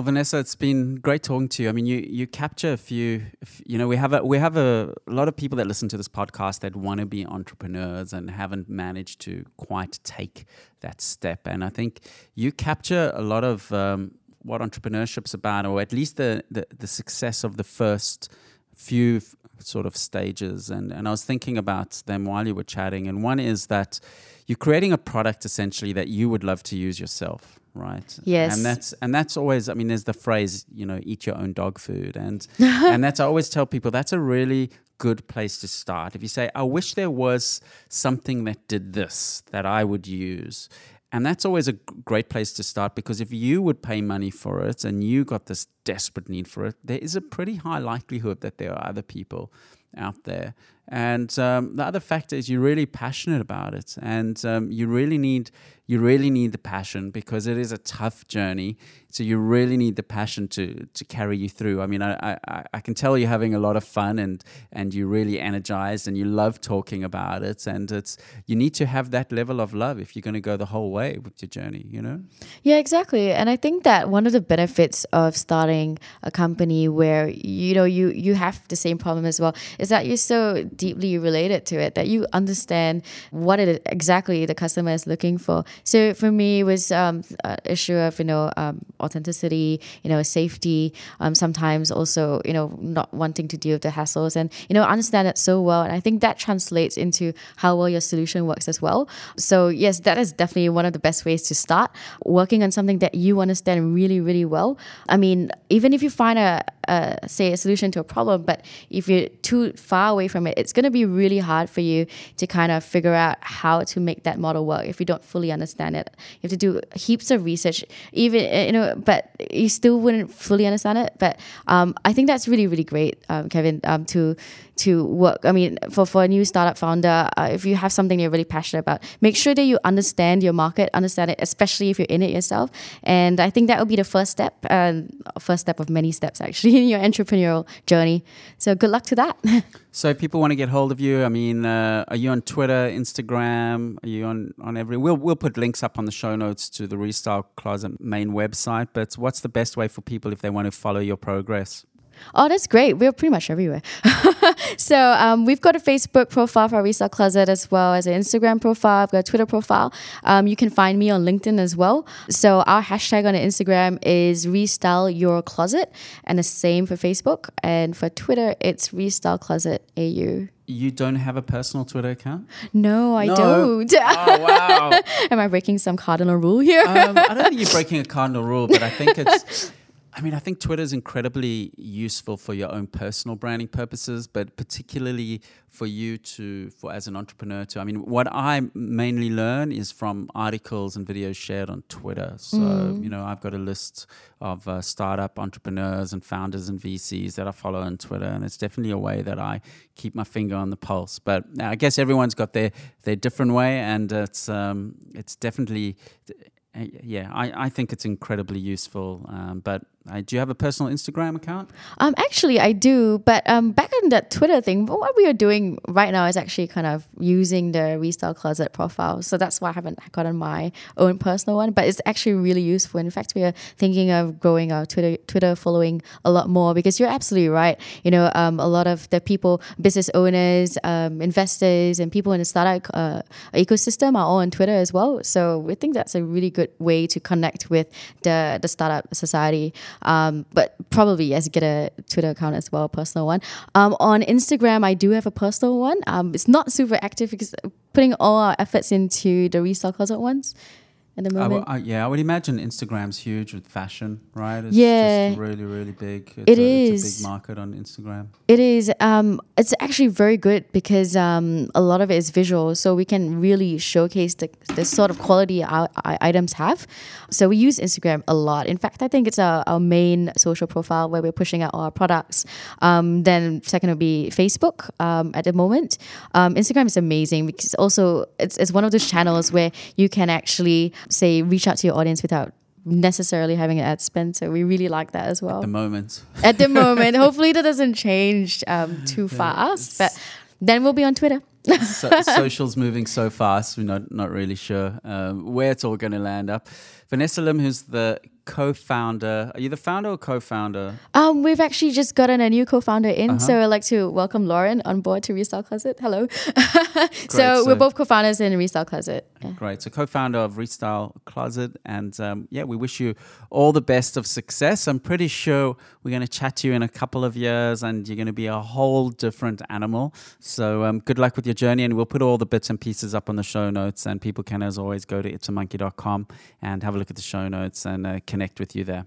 Well, Vanessa, it's been great talking to you. I mean, you you capture a few. You know, we have a we have a, lot of people that listen to this podcast that want to be entrepreneurs and haven't managed to quite take that step. And I think you capture a lot of um, what entrepreneurship's about, or at least the, the the success of the first few sort of stages. And and I was thinking about them while you were chatting. And one is that you're creating a product essentially that you would love to use yourself right? Yes. And that's and that's always i mean there's the phrase you know eat your own dog food. And and that's i always tell people that's a really good place to start. If you say i wish there was something that did this that i would use and that's always a great place to start because if you would pay money for it and you got this desperate need for it there is a pretty high likelihood that there are other people out there. And um, the other factor is you're really passionate about it and um, you really need you really need the passion because it is a tough journey. So you really need the passion to to carry you through. I mean, I I, I can tell you're having a lot of fun and and you're really energized and you love talking about it. And it's you need to have that level of love if you're going to go the whole way with your journey. You know. Yeah, exactly. And I think that one of the benefits of starting a company where you know you you have the same problem as well is that you're so deeply related to it that you understand what it exactly the customer is looking for so for me, it was um, an issue of you know um, authenticity, you know safety. Um, sometimes also you know not wanting to deal with the hassles and you know understand it so well. And I think that translates into how well your solution works as well. So yes, that is definitely one of the best ways to start working on something that you understand really really well. I mean, even if you find a, a say a solution to a problem, but if you're too far away from it, it's going to be really hard for you to kind of figure out how to make that model work if you don't fully understand understand it. You have to do heaps of research, even eh, you know, but you still wouldn't fully understand it. But um, I think that's really really great, um, Kevin, um, to to work. I mean, for, for a new startup founder, uh, if you have something you're really passionate about, make sure that you understand your market, understand it, especially if you're in it yourself. And I think that would be the first step, uh, first step of many steps actually in your entrepreneurial journey. So good luck to that. so if people want to get hold of you, I mean, uh, are you on Twitter, Instagram? Are you on on every? We'll we'll put links up on the show notes to the Restyle Closet main website. But what's the best way for people if they want to follow your progress? Oh, that's great. We're pretty much everywhere. so um, we've got a Facebook profile for Restyle Closet as well as an Instagram profile. I've got a Twitter profile. Um, you can find me on LinkedIn as well. So our hashtag on Instagram is Restyle Your Closet, and the same for Facebook. And for Twitter, it's Restyle Closet AU. You don't have a personal Twitter account? No, I No. don't. Oh wow! Am I breaking some cardinal rule here? um, I don't think you're breaking a cardinal rule, but I think it's I mean, I think Twitter is incredibly useful for your own personal branding purposes, but particularly for you to, for as an entrepreneur to. I mean, what I mainly learn is from articles and videos shared on Twitter. So, mm. you know, I've got a list of uh, startup entrepreneurs and founders and VCs that I follow on Twitter, and it's definitely a way that I keep my finger on the pulse. But I guess everyone's got their their different way, and it's um, it's definitely yeah, I, I think it's incredibly useful. Um, but uh, do you have a personal Instagram account? Um, actually, I do. But um, back on that Twitter thing, what we are doing right now is actually kind of using the Restyle Closet profile. So that's why I haven't gotten my own personal one. But it's actually really useful. In fact, we are thinking of growing our Twitter Twitter following a lot more because you're absolutely right. You know, um, a lot of the people, business owners, um, investors, and people in the startup uh, ecosystem are all on Twitter as well. So we think that's a really good way to connect with the the startup society. Um, but probably yes, get a Twitter account as well, personal one. Um, on Instagram, I do have a personal one. Um, it's not super active because putting all our efforts into the Restyle Closet ones at the moment. I, yeah, I would imagine Instagram's huge with fashion, right? It's yeah, really, really big. It's it a, is. It's a big market on Instagram. It is. Um, it's actually very good because um, a lot of it is visual, so we can really showcase the, the sort of quality our, our items have. So we use Instagram a lot. In fact, I think it's our, our main social profile where we're pushing out our products. Um, then second would be Facebook um, at the moment. Um, Instagram is amazing because also it's, it's one of those channels where you can actually say reach out to your audience without necessarily having an ad spend. So we really like that as well. At the moment. At the moment. Hopefully that doesn't change um, too yeah, fast. But then we'll be on Twitter. so, social's moving so fast. We're not not really sure um, where it's all going to land up. Vanessa Lim, who's the co-founder. Are you the founder or co-founder? Um, we've actually just gotten a new co-founder in, uh-huh. so I'd like to welcome Lauren on board to Restyle Closet. Hello. so, so, we're both co-founders in Restyle Closet. Yeah. Great. So co-founder of Restyle Closet, and um, yeah, we wish you all the best of success. I'm pretty sure we're going to chat to you in a couple of years, and you're going to be a whole different animal. So um, good luck with your journey, and we'll put all the bits and pieces up on the show notes, and people can, as always, go to itsamonkey.com and have a look at the show notes and uh, connect connect with you there.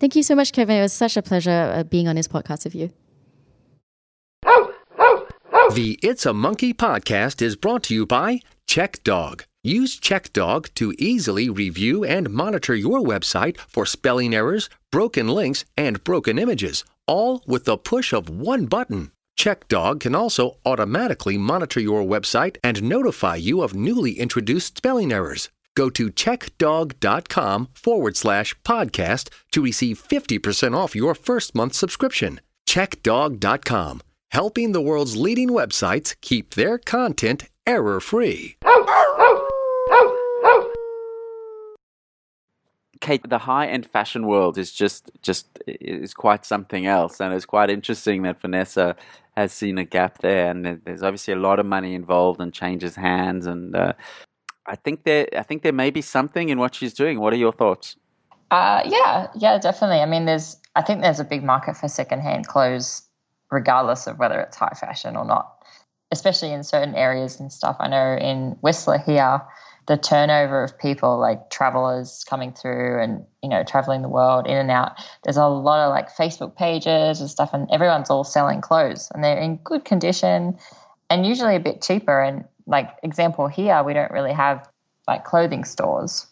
Thank you so much, Kevin. It was such a pleasure uh, being on this podcast with you. The It's a Monkey podcast is brought to you by CheckDog. Use CheckDog to easily review and monitor your website for spelling errors, broken links, and broken images, all with the push of one button. CheckDog can also automatically monitor your website and notify you of newly introduced spelling errors. Go to checkdog.com forward slash podcast to receive 50% off your first month subscription. Checkdog.com, helping the world's leading websites keep their content error free. Kate, the high-end fashion world is just just is quite something else, and it's quite interesting that Vanessa has seen a gap there, and there's obviously a lot of money involved and changes hands, and uh, I think there I think there may be something in what she's doing. What are your thoughts? Uh, yeah, yeah, definitely. I mean, there's I think there's a big market for secondhand clothes, regardless of whether it's high fashion or not. Especially in certain areas and stuff. I know in Whistler here, the turnover of people like travelers coming through and you know traveling the world in and out. There's a lot of like Facebook pages and stuff, and everyone's all selling clothes, and they're in good condition, and usually a bit cheaper. And like example here, we don't really have like clothing stores.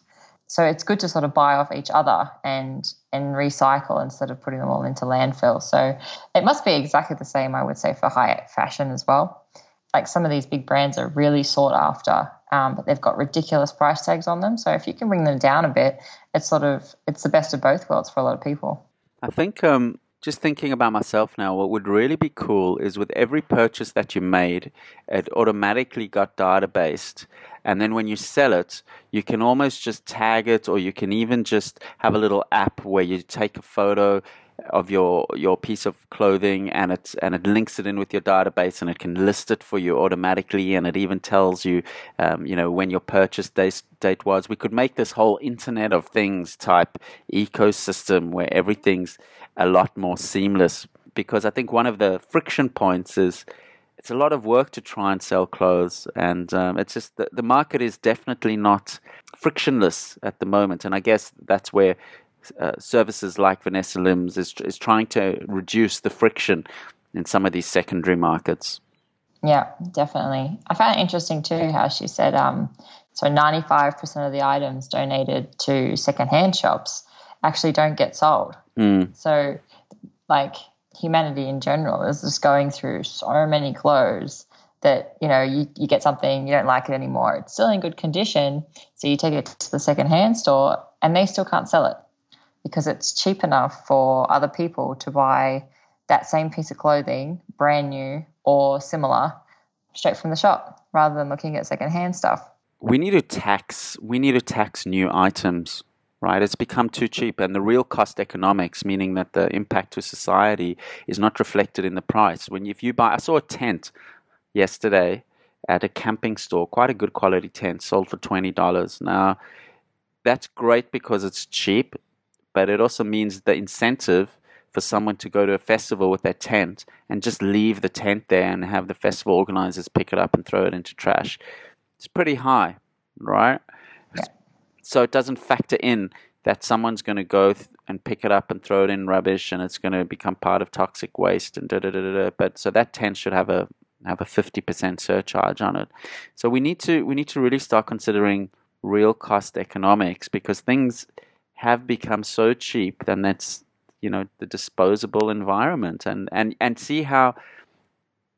So it's good to sort of buy off each other and and recycle instead of putting them all into landfill. So it must be exactly the same, I would say, for high fashion as well. Like some of these big brands are really sought after, um, but they've got ridiculous price tags on them. So if you can bring them down a bit, it's sort of it's the best of both worlds for a lot of people. I think um, just thinking about myself now, what would really be cool is with every purchase that you made, it automatically got databased. And then when you sell it, you can almost just tag it, or you can even just have a little app where you take a photo of your your piece of clothing and it and it links it in with your database and it can list it for you automatically and it even tells you um, you know when your purchase date date was we could make this whole internet of things type ecosystem where everything's a lot more seamless because I think one of the friction points is it's a lot of work to try and sell clothes, and um, it's just the, the market is definitely not frictionless at the moment, and I guess that's where uh, services like Vanessa Lim's is is trying to reduce the friction in some of these secondary markets. Yeah, definitely. I found it interesting too how she said um, so 95% of the items donated to secondhand shops actually don't get sold. Mm. So, like humanity in general is just going through so many clothes that you know you, you get something you don't like it anymore. It's still in good condition so you take it to the secondhand store and they still can't sell it because it's cheap enough for other people to buy that same piece of clothing brand new or similar straight from the shop rather than looking at secondhand stuff. We need to tax we need to tax new items right? It's become too cheap. And the real cost economics meaning that the impact to society is not reflected in the price. When if you buy i saw a tent yesterday at a camping store quite a good quality tent sold for $20 now that's great because it's cheap but it also means the incentive for someone to go to a festival with their tent and just leave the tent there and have the festival organizers pick it up and throw it into trash. It's pretty high, right? So it doesn't factor in that someone's going to go th- and pick it up and throw it in rubbish, and it's going to become part of toxic waste and da da da da. But so that tent should have a have a fifty percent surcharge on it. So we need to we need to really start considering real cost economics because things have become so cheap. Then that's you know the disposable environment and and and see how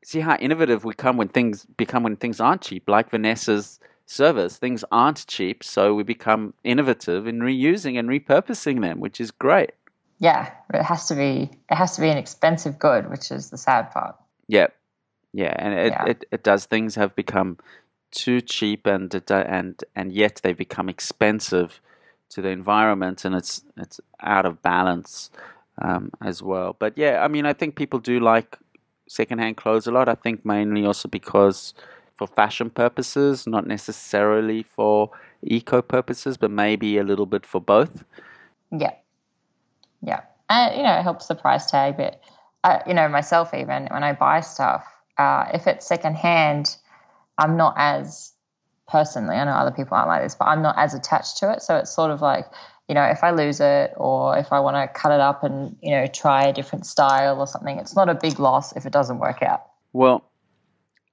see how innovative we come when things become when things aren't cheap, like Vanessa's service. Things aren't cheap, so we become innovative in reusing and repurposing them, which is great. Yeah, it has to be it has to be an expensive good, which is the sad part. Yeah, yeah, and it, Yeah. it, it does. Things have become too cheap, and and and yet they become expensive to the environment, and it's it's out of balance um, as well. But yeah, I mean, I think people do like secondhand clothes a lot. I think mainly also because for fashion purposes, not necessarily for eco purposes, but maybe a little bit for both. Yeah, yeah, and you know it helps the price tag. But uh, you know myself, even when I buy stuff, uh, if it's secondhand, I'm not as personally. I know other people aren't like this, but I'm not as attached to it. So it's sort of like you know if I lose it or if I want to cut it up and you know try a different style or something, it's not a big loss if it doesn't work out. Well,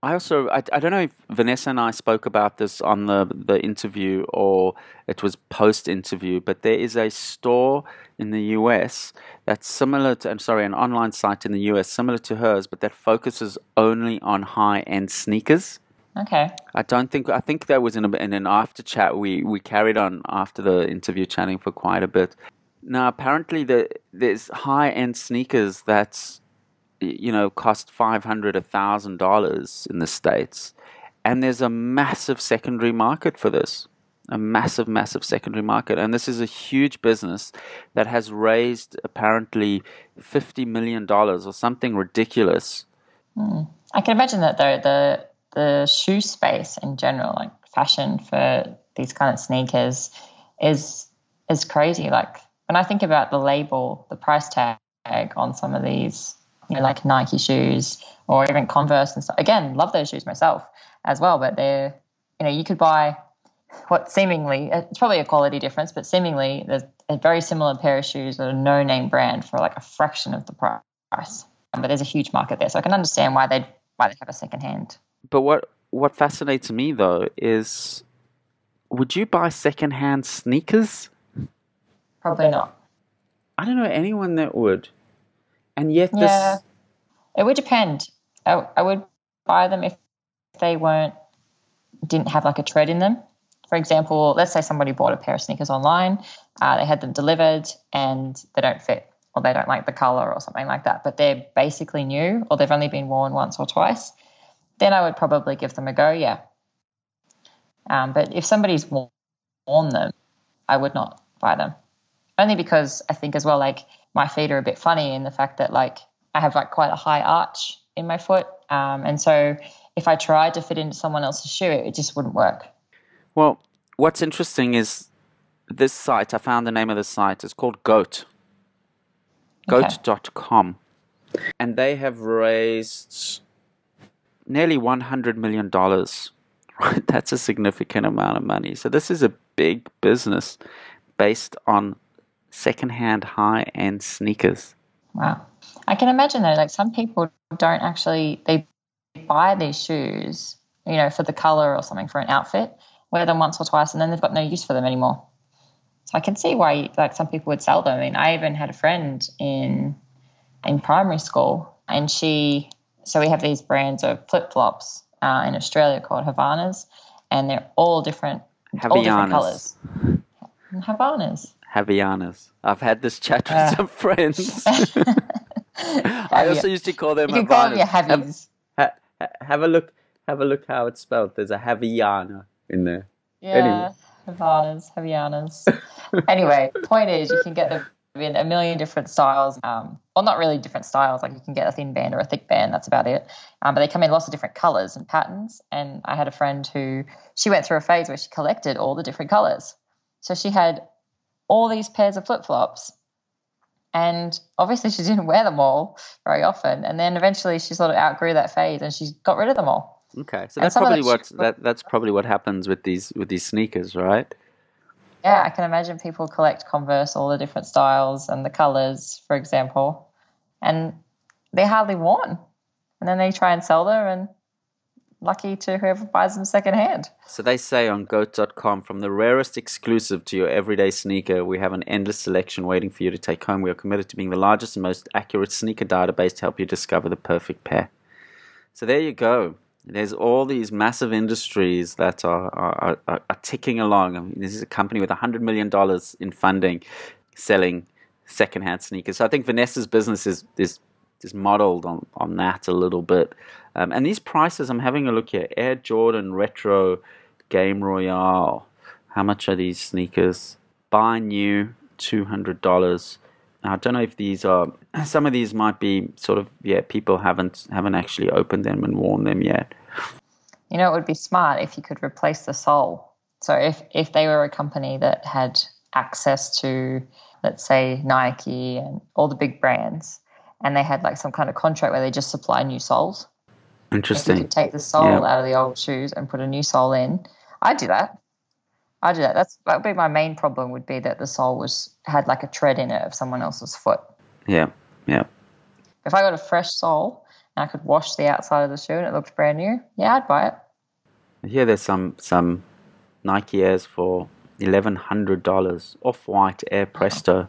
I also I, I don't know if Vanessa and I spoke about this on the the interview or it was post interview, but there is a store in the US that's similar to I'm sorry, an online site in the US similar to hers, but that focuses only on high end sneakers. Okay. I don't think I think that was in, a, in an after chat. We we carried on after the interview, chatting for quite a bit. Now, apparently, the, there's high end sneakers that's you know cost five hundred, a thousand dollars in the states, and there's a massive secondary market for this. A massive, massive secondary market, and this is a huge business that has raised apparently fifty million dollars or something ridiculous. Hmm. I can imagine that though the the shoe space in general, like fashion for these kind of sneakers, is is crazy. Like when I think about the label, the price tag on some of these, you know, like Nike shoes or even Converse and stuff. Again, love those shoes myself as well, but they're you know you could buy what seemingly it's probably a quality difference, but seemingly there's a very similar pair of shoes at a no name brand for like a fraction of the price. But there's a huge market there, so I can understand why they'd, why they have a second hand. But what what fascinates me though is, would you buy secondhand sneakers? Probably not. I don't know anyone that would, and yet this. Yeah. It would depend. I, I would buy them if they weren't didn't have like a tread in them. For example, let's say somebody bought a pair of sneakers online, uh, they had them delivered and they don't fit, or they don't like the color, or something like that. But they're basically new, or they've only been worn once or twice. Then I would probably give them a go. Yeah. Um, but if somebody's worn worn them, I would not buy them. Only because I think as well, like my feet are a bit funny in the fact that like I have like quite a high arch in my foot, um, and so if I tried to fit into someone else's shoe, it just wouldn't work. Well, what's interesting is this site. I found the name of the site. It's called Goat. Okay. Goat.com, and they have raised nearly one hundred million dollars. Right, that's a significant amount of money. So this is a big business based on secondhand high end sneakers. Wow. I can imagine though, like some people don't actually they buy these shoes, you know, for the color or something for an outfit, wear them once or twice, and then they've got no use for them anymore. So I can see why like some people would sell them. I mean, I even had a friend in in primary school, and she so we have these brands of flip flops uh, in Australia called Havanas, and they're all different, all different colors. Havanas. Havaianas. I've had this chat with uh, some friends. I also used to call them. You can call them your. Have, ha, have, a look. Have a look how it's spelled. There's a Haviana in there. Yeah, anyway. Havanas, Havaianas. anyway, point is, you can get them in a million different styles. Um, well, not really different styles. Like you can get a thin band or a thick band. That's about it. Um, but they come in lots of different colors and patterns. And I had a friend who she went through a phase where she collected all the different colors. So she had all these pairs of flip flops. And obviously, she didn't wear them all very often. And then eventually, she sort of outgrew that phase, and she got rid of them all. Okay, so that's probably what that, that's probably what happens with these with these sneakers, right? Yeah, I can imagine people collect Converse, all the different styles and the colors, for example, and they're hardly worn. And then they try and sell them, and lucky to whoever buys them secondhand. So they say on goat.com from the rarest exclusive to your everyday sneaker, we have an endless selection waiting for you to take home. We are committed to being the largest and most accurate sneaker database to help you discover the perfect pair. So there you go. There's all these massive industries that are, are, are, are ticking along. I mean, this is a company with $100 million in funding selling secondhand sneakers. So I think Vanessa's business is, is, is modeled on, on that a little bit. Um, and these prices, I'm having a look here. Air Jordan Retro Game Royale. How much are these sneakers? Buy new, $200. I don't know if these are some of these might be sort of yeah people haven't haven't actually opened them and worn them yet. You know, it would be smart if you could replace the sole. So if if they were a company that had access to, let's say Nike and all the big brands, and they had like some kind of contract where they just supply new soles. Interesting. You could take the sole yeah. out of the old shoes and put a new sole in, I'd do that. I'd do that. That's that would be my main problem. Would be that the sole was had like a tread in it of someone else's foot. Yeah, yeah. If I got a fresh sole and I could wash the outside of the shoe and it looked brand new, yeah, I'd buy it. Yeah, there's some some Nike Airs for eleven hundred dollars, off white Air Presto.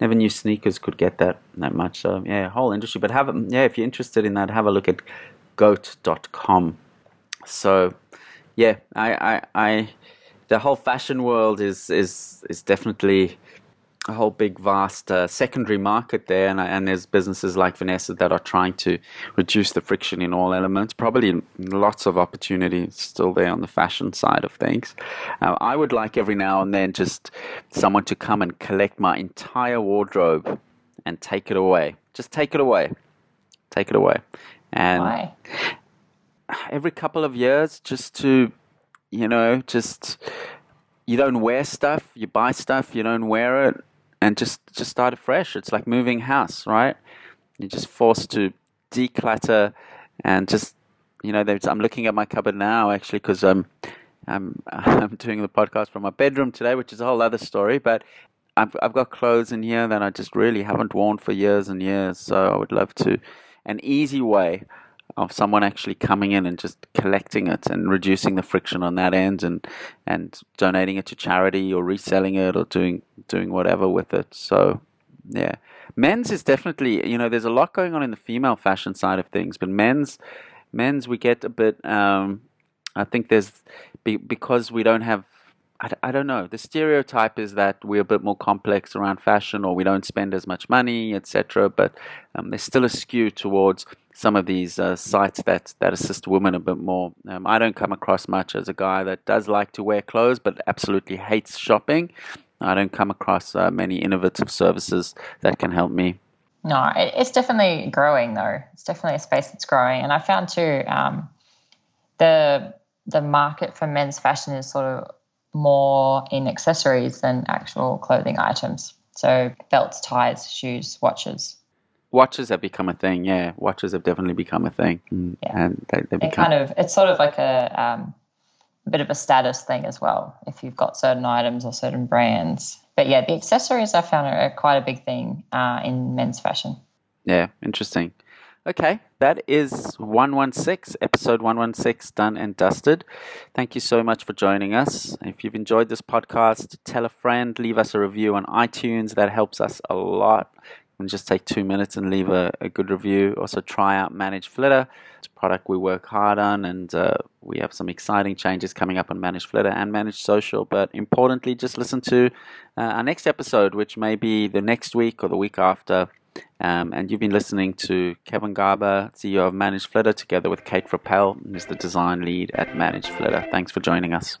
Never knew sneakers could get that that much. So yeah, whole industry. But have yeah, if you're interested in that, have a look at goat.com. So yeah, I I. I the whole fashion world is is is definitely a whole big vast uh, secondary market there and, and there's businesses like Vanessa that are trying to reduce the friction in all elements. Probably lots of opportunities still there on the fashion side of things. Uh, I would like every now and then just someone to come and collect my entire wardrobe and take it away. Just take it away. Take it away. And Why? every couple of years just to you know, just you don't wear stuff, you buy stuff, you don't wear it, and just just start afresh. It's like moving house, right? You're just forced to declutter and just you know. I'm looking at my cupboard now actually because I'm I'm I'm doing the podcast from my bedroom today, which is a whole other story. But I've I've got clothes in here that I just really haven't worn for years and years. So I would love to an easy way of someone actually coming in and just collecting it and reducing the friction on that end and and donating it to charity or reselling it or doing doing whatever with it. So yeah. Men's is definitely you know, there's a lot going on in the female fashion side of things, but men's men's we get a bit um I think there's because we don't have I, I don't know. The stereotype is that we're a bit more complex around fashion, or we don't spend as much money, etc. But um, there's still a skew towards some of these uh, sites that, that assist women a bit more. Um, I don't come across much as a guy that does like to wear clothes but absolutely hates shopping. I don't come across uh, many innovative services that can help me. No, it's definitely growing though. It's definitely a space that's growing, and I found too um, the the market for men's fashion is sort of more in accessories than actual clothing items. So belts, ties, shoes, watches watches have become a thing. Yeah, watches have definitely become a thing, mm. yeah. and they, they become kind of it's sort of like a, um, a bit of a status thing as well. If you've got certain items or certain brands, but yeah, the accessories I found are quite a big thing uh, in men's fashion. Yeah, interesting. Okay, that is 116, episode 116 done and dusted. Thank you so much for joining us. If you've enjoyed this podcast, tell a friend, leave us a review on iTunes. That helps us a lot. And just take two minutes and leave a, a good review. Also, try out Manage Flitter. It's a product we work hard on, and uh, we have some exciting changes coming up on Manage Flitter and Manage Social. But importantly, just listen to uh, our next episode, which may be the next week or the week after um, and you've been listening to Kevin Garber, CEO of Manage Flitter, together with Kate Frappel, who's the design lead at Manage Flitter. Thanks for joining us.